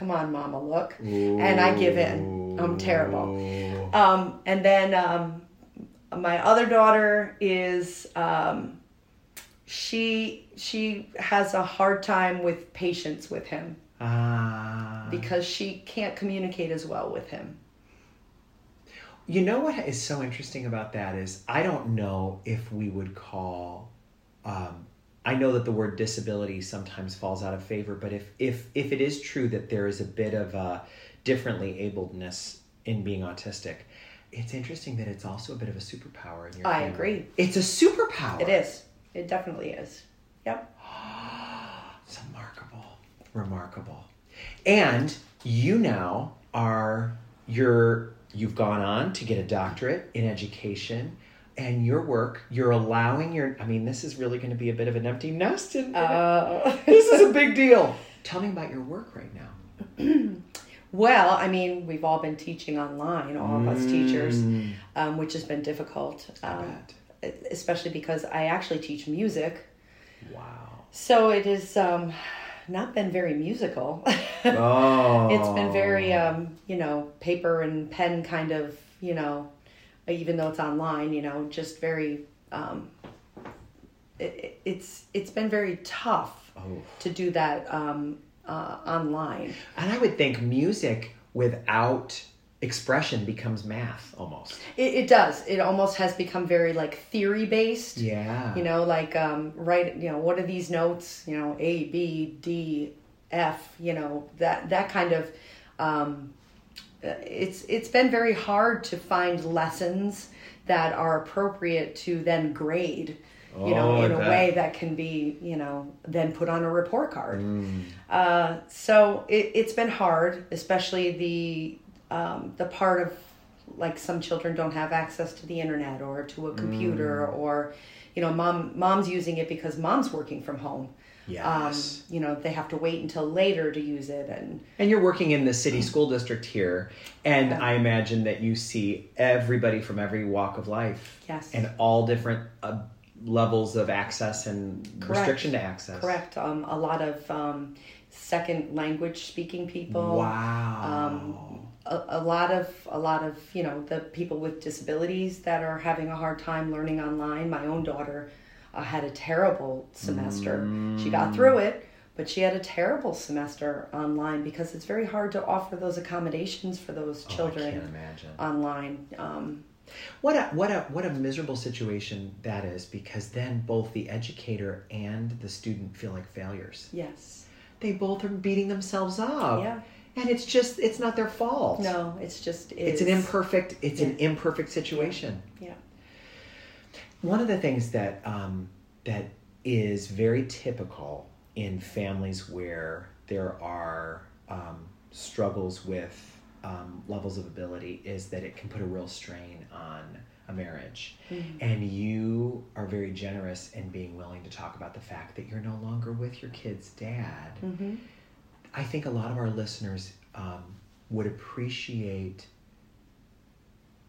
come on, mama, look. And I give in. I'm terrible. Um, and then um, my other daughter is um, she she has a hard time with patience with him Ah. because she can't communicate as well with him. You know what is so interesting about that is I don't know if we would call. Um, I know that the word disability sometimes falls out of favor, but if if if it is true that there is a bit of a differently abledness in being autistic, it's interesting that it's also a bit of a superpower in your. I family. agree. It's a superpower. It is. It definitely is. Yep. (gasps) It's remarkable. Remarkable. And you now are you're you've gone on to get a doctorate in education and your work you're allowing your I mean this is really going to be a bit of an empty nest in Uh, this is a (laughs) big deal. Tell me about your work right now. (clears throat) well, I mean, we've all been teaching online, all of us teachers, Mm, um, which has been difficult, um, especially because I actually teach music. Wow. So it has um, not been very musical. (laughs) Oh. it's been very, um, you know, paper and pen kind of, you know, even though it's online, you know, just very. Um, it, it- it's it's been very tough Oh. to do that um, uh, online. And I would think music without expression becomes math almost. It, it does. It almost has become very like theory based. Yeah. You know, like um, right. You know, what are these notes? You know, A, B, D, F. You know that that kind of. Um, it's it's been very hard to find lessons that are appropriate to then grade. You know, Oh, in a bet. way that can be, you know, then put on a report card. Mm. Uh, so it, it's been hard, especially the um, the part of like some children don't have access to the internet or to a computer Mm. or you know mom mom's using it because mom's working from home. Yes. Um, you know they have to wait until later to use it and And you're working in the city school district here, and I imagine that you see everybody from every walk of life. Yes. And all different uh, levels of access and Correct. restriction to access. correct um, a lot of um, second language speaking people. Wow. Um, a, a lot of a lot of you know the people with disabilities that are having a hard time learning online. My own daughter uh, had a terrible semester. She got through it, but she had a terrible semester online because it's very hard to offer those accommodations for those Oh, I children can't online. Um, What a what a what a miserable situation that is because then both the educator and the student feel like failures. yes. They both are beating themselves up. Yeah. And it's just it's not their fault. No, it's just It's an imperfect it's an imperfect situation. Yeah. One of the things that um, that is very typical in families where there are um, struggles with um, levels of ability is that it can put a real strain on a marriage. And you are very generous in being willing to talk about the fact that you're no longer with your kid's dad. hmm I think a lot of our listeners um, would appreciate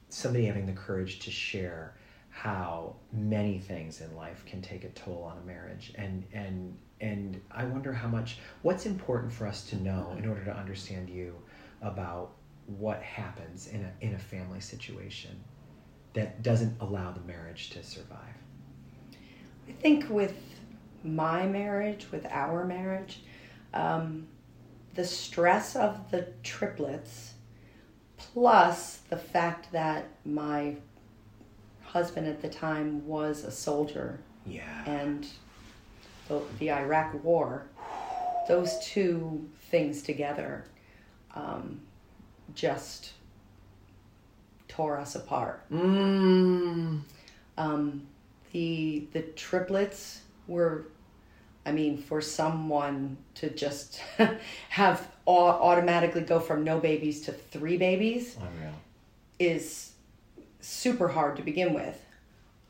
somebody having the courage to share how many things in life can take a toll on a marriage and and and I wonder how much what's important for us to know in order to understand you about what happens in a in a family situation that doesn't allow the marriage to survive. I think with my marriage, with our marriage, um, the stress of the triplets, plus the fact that my husband at the time was a soldier Yeah. and the, the Iraq War, those two things together um, just tore us apart. Mm. Um, the the triplets were, I mean, for someone to just (laughs) have automatically go from no babies to three babies Unreal. is super hard to begin with.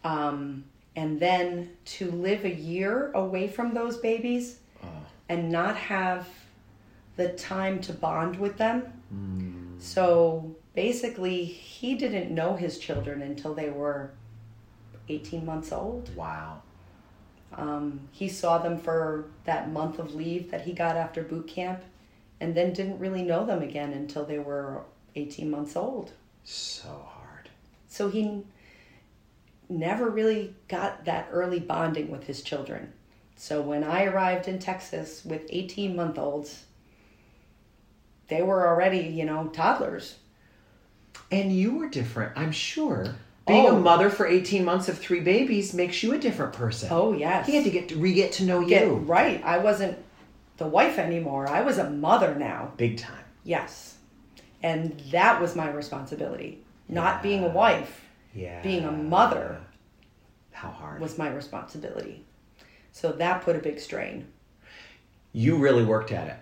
Um, and then to live a year away from those babies Oh. and not have the time to bond with them. Mm. So basically, he didn't know his children until they were 18 months old. Wow. Um, he saw them for that month of leave that he got after boot camp and then didn't really know them again until they were 18 months old. So hard. So he never really got that early bonding with his children. So when I arrived in Texas with 18 month olds, they were already, you know, toddlers. And you were different, I'm sure. Being a Oh. mother for 18 months of three babies makes you a different person. Oh, yes. He had to get to re get to know Get you. right. I wasn't the wife anymore. I was a mother now. Big time. Yes. And that was my responsibility. Not being a wife, Yeah. being a mother How hard. was my responsibility. So that put a big strain. you really worked at it.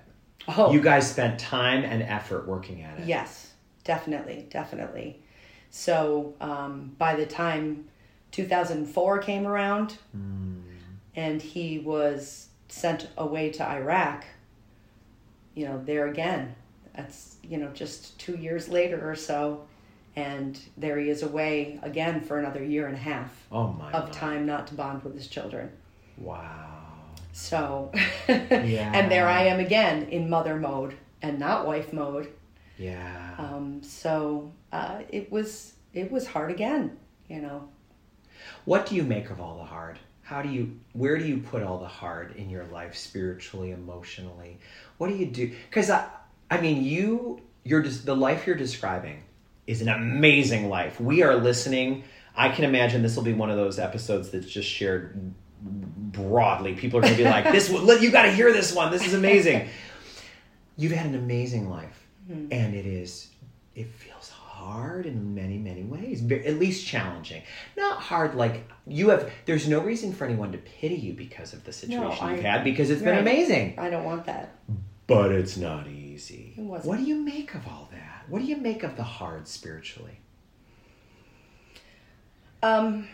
Oh, You guys spent time and effort working at it. Yes, definitely, definitely. So um, by the time 2004 came around and he was sent away to Iraq, you know, there again, that's, you know, just two years later or so. And there he is away again for another year and a half Oh my. of my. time not to bond with his children. Wow. So, Yeah. (laughs) and there I am again in mother mode and not wife mode. Yeah. Um, so uh, it was it was hard again, you know. What do you make of all the hard? How do you where do you put all the hard in your life spiritually, emotionally? What do you do? Cuz I I mean, you you're just the life you're describing is an amazing life. We are listening. I can imagine this will be one of those episodes that's just shared broadly. People are going to be like, "This you got to hear this one. This is amazing." (laughs) You've had an amazing life, mm-hmm. and it is it feels hard in many many ways at least challenging not hard like you have there's no reason for anyone to pity you because of the situation I- you've had because it's been amazing I don't want that. but it's not easy It what do you make of all what do you make of the hard spiritually Um,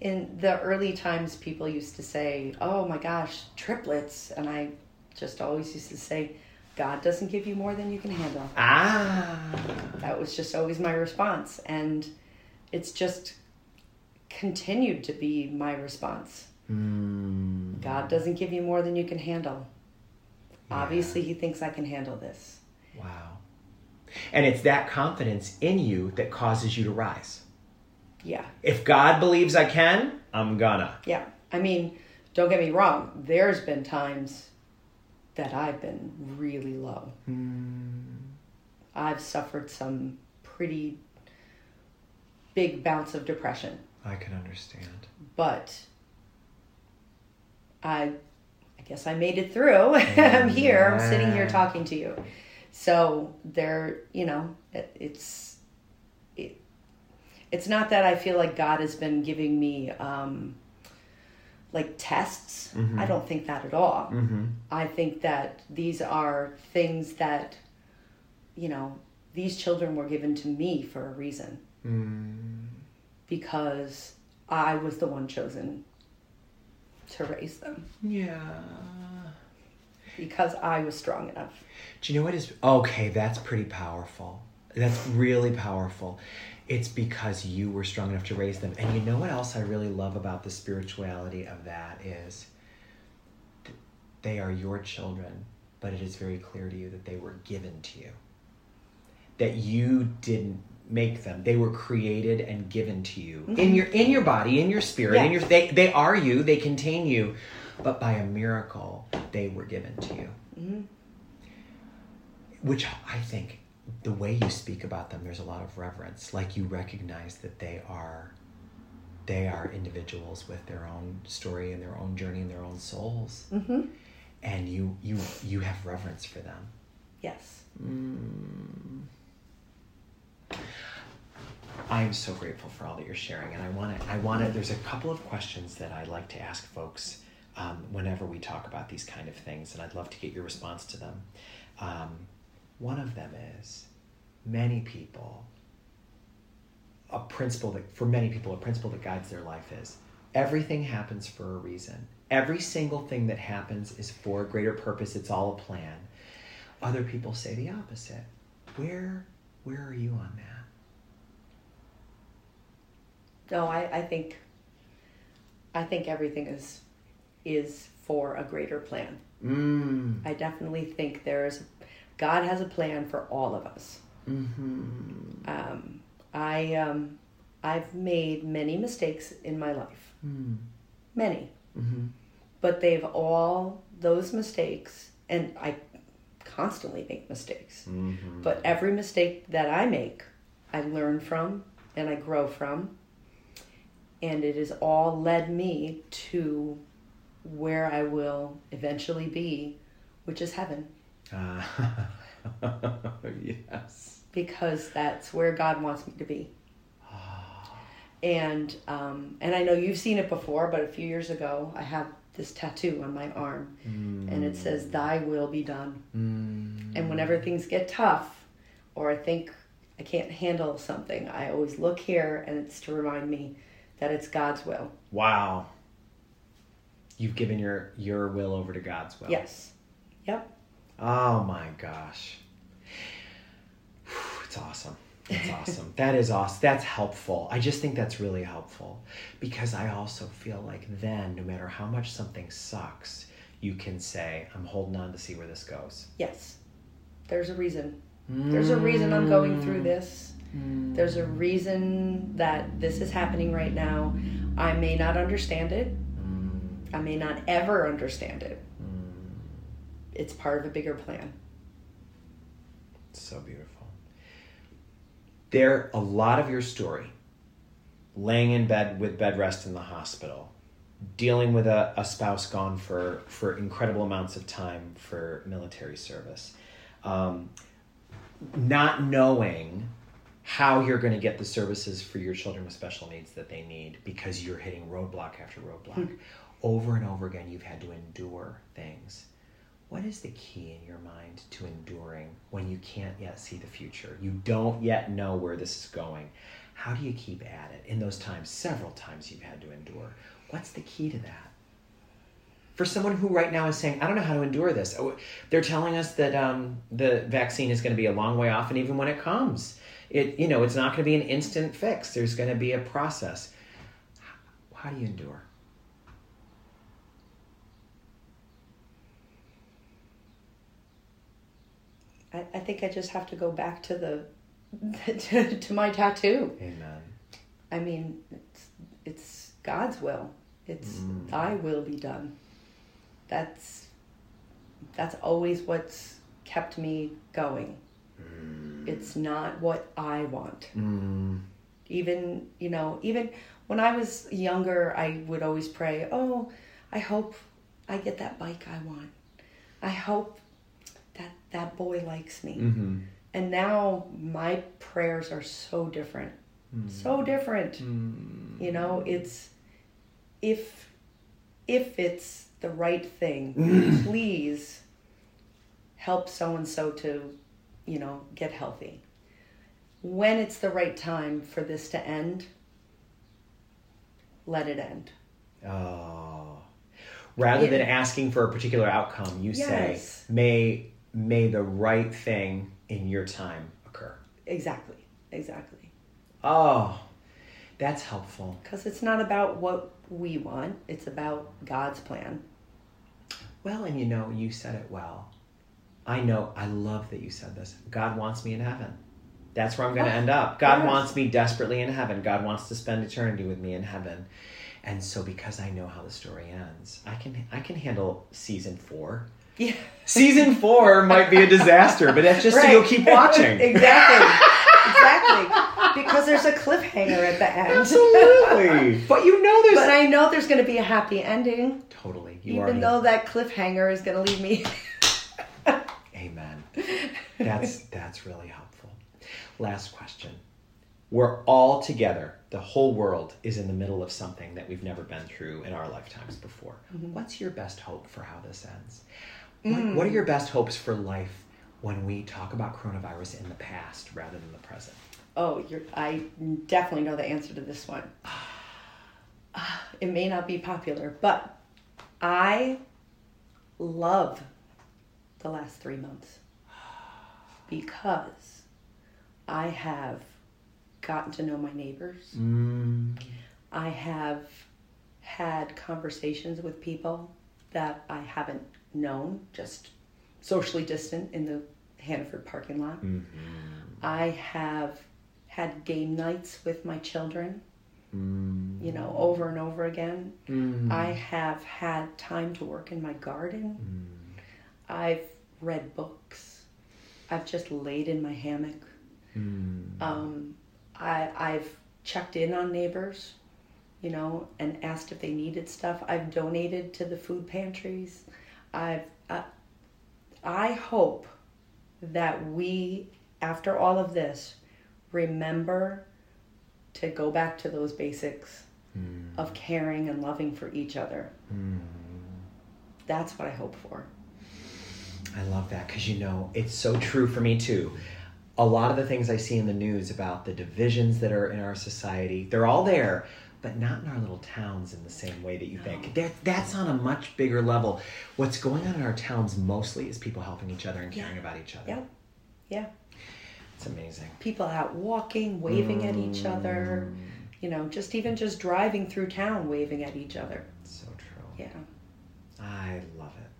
in the early times, people used to say, "Oh my gosh, triplets," and I just always used to say, "God doesn't give you more than you can handle." ah That was just always my response, and it's just continued to be my response. Hmm. God doesn't give you more than you can handle. Yeah. Obviously, He thinks I can handle this. Wow and it's that confidence in you that causes you to rise Yeah, if god believes i can i'm gonna yeah. I mean, don't get me wrong. There's been times that I've been really low. Hmm. I've suffered some pretty big bouts of depression, i can understand but I I guess I made it through. (laughs) I'm here. I'm sitting here talking to you. So there, you know, it, it's it, it's not that I feel like God has been giving me um, like tests. I don't think that at all. mm-hmm. I think that these are things that, you know, these children were given to me for a reason Mm. because I was the one chosen to raise them Yeah. Because I was strong enough. Do you know what is okay? That's pretty powerful. That's really powerful. It's because you were strong enough to raise them. And you know what else I really love about the spirituality of that is th- they are your children, but it is very clear to you that they were given to you. That you didn't make them. They were created and given to you in mm-hmm. your in your body, in your spirit, in your they they are you, they contain you, but by a miracle they were given to you which I think the way you speak about them, there's a lot of reverence. Like you recognize that they are they are individuals with their own story and their own journey and their own souls. Mm-hmm. And you you you have reverence for them. Yes. Mm. I am so grateful for all that you're sharing, and I want to. I want to. There's a couple of questions that I like to ask folks um, whenever we talk about these kind of things, and I'd love to get your response to them. Um, one of them is many people. A principle that, for many people, a principle that guides their life is everything happens for a reason. Every single thing that happens is for a greater purpose. It's all a plan. Other people say the opposite. Where, where are you on that? No, I, I think I think everything is is for a greater plan. Mm. I definitely think there's God has a plan for all of us. Mm-hmm. Um, I um, I've made many mistakes in my life, Mm. many, Mm-hmm. but they've all those mistakes, and I constantly make mistakes. Mm-hmm. But every mistake that I make, I learn from and I grow from. And it has all led me to where I will eventually be, which is heaven, Uh, (laughs) yes. because that's where God wants me to be. And um, and I know you've seen it before, but a few years ago, I have this tattoo on my arm, and it says, "Thy will be done." Mm. And whenever things get tough, or I think I can't handle something, I always look here and it's to remind me that it's God's will. Wow. You've given your your will over to God's will. Yes. Yep. Oh my gosh. It's awesome. It's (laughs) awesome. that is awesome. That's helpful. I just think that's really helpful because I also feel like then, no matter how much something sucks, you can say, I'm holding on to see where this goes. Yes. There's a reason. There's a reason I'm going through this. Mm. There's a reason that this is happening right now. I may not understand it. I may not ever understand it. Mm. It's part of a bigger plan. So beautiful. There, a lot of your story, laying in bed with bed rest in the hospital, dealing with a, a spouse gone for, for incredible amounts of time for military service, um, not knowing how you're going to get the services for your children with special needs that they need because you're hitting roadblock after roadblock. Over and over again, you've had to endure things. What is the key in your mind to enduring when you can't yet see the future? You don't yet know where this is going. How do you keep at it in those times, several times you've had to endure? What's the key to that? For someone who right now is saying, I don't know how to endure this, Oh, they're telling us that um, the vaccine is going to be a long way off, and even when it comes, it you know it's not going to be an instant fix. There's going to be a process. How do you endure? I, I think I just have to go back to the (laughs) to, to my tattoo. Amen. I mean, it's, it's God's will. It's Mm. Thy will be done. That's that's always what's kept me going. It's not what I want. Mm. Even you know, even when I was younger, I would always pray, "Oh, I hope I get that bike I want. I hope that boy likes me." Mm-hmm. And now my prayers are so different. So different. Mm. You know, it's if if it's the right thing, (clears throat) please help so and so to, you know, get healthy. When it's the right time for this to end, let it end. Oh. Rather Yeah. than asking for a particular outcome, you say, may may the right thing in your time occur. Exactly. Exactly. Oh, that's helpful. Because it's not about what we want, it's about God's plan. Well, and you know, you said it well. I know, I love that you said this. God wants me in heaven. That's where I'm going to Oh, end up. God yes. wants me desperately in heaven. God wants to spend eternity with me in heaven. And so because I know how the story ends, I can I can handle season 4. Yeah. Season 4 might be a disaster, but that's just so you'll keep watching. (laughs) exactly. exactly. because there's a cliffhanger at the end. Absolutely. (laughs) but you know there's But I know there's going to be a happy ending, totally. You even though that cliffhanger is going to leave me. (laughs) Amen. That's that's really helpful. Last question. We're all together. The whole world is in the middle of something that we've never been through in our lifetimes before. Mm-hmm. What's your best hope for how this ends? What, what are your best hopes for life when we talk about coronavirus in the past rather than the present? Oh, you're, I definitely know the answer to this one. (sighs) It may not be popular, but I love the last three months (sighs) because I have gotten to know my neighbors. Mm, I have had conversations with people that I haven't known, just socially distant in the Hannaford parking lot. mhm, I have had game nights with my children, mm, you know, over and over again. mm, I have had time to work in my garden. mm, I've read books. I've just laid in my hammock. mm. Um, I, I've checked in on neighbors, you know, and asked if they needed stuff. I've donated to the food pantries. I've, uh, I hope that we, after all of this, remember to go back to those basics Mm. of caring and loving for each other. Mm. That's what I hope for. I love that because you know it's so true for me too. A lot of the things I see in the news about the divisions that are in our society, they're all there, but not in our little towns in the same way that you think. That, that's on a much bigger level. What's going on in our towns mostly is people helping each other and caring about each other. Yep. Yeah. It's amazing. People out walking, waving at each other, mm. you know, just even just driving through town, waving at each other. So true. Yeah. I love it.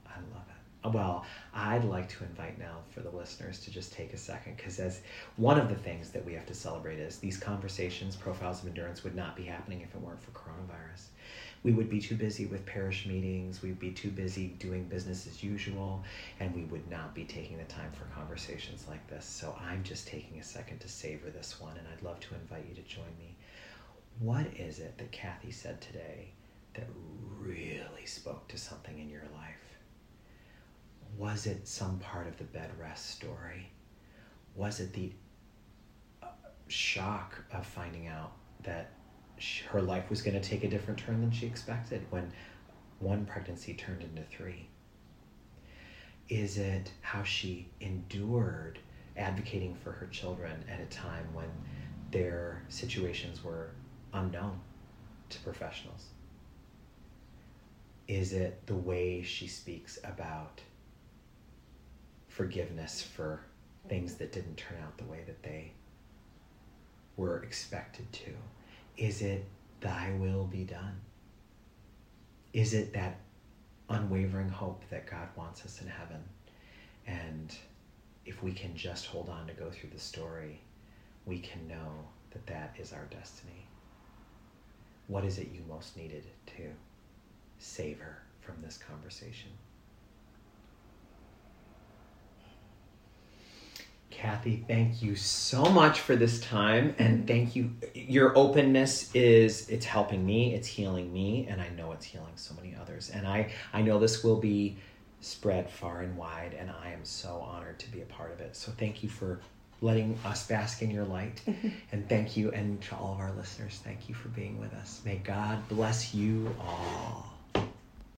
Well, I'd like to invite now for the listeners to just take a second because, as one of the things that we have to celebrate is these conversations, profiles of endurance, would not be happening if it weren't for coronavirus. We would be too busy with parish meetings, we'd be too busy doing business as usual, and we would not be taking the time for conversations like this. So I'm just taking a second to savor this one, and I'd love to invite you to join me. What is it that Kathy said today that really spoke to something in your life? Was it some part of the bed rest story? Was it the uh, shock of finding out that sh- her life was going to take a different turn than she expected when one pregnancy turned into three? Is it how she endured advocating for her children at a time when their situations were unknown to professionals? Is it the way she speaks about forgiveness for things that didn't turn out the way that they were expected to? Is it thy will be done? Is it that unwavering hope that God wants us in heaven? And if we can just hold on to go through the story, we can know that that is our destiny. What is it you most needed to savor from this conversation? Kathy, thank you so much for this time and thank you. Your openness is it's helping me, it's healing me, and I know it's healing so many others. And I, I know this will be spread far and wide, and I am so honored to be a part of it. So thank you for letting us bask in your light. (laughs) and thank you, and to all of our listeners, thank you for being with us. May God bless you all.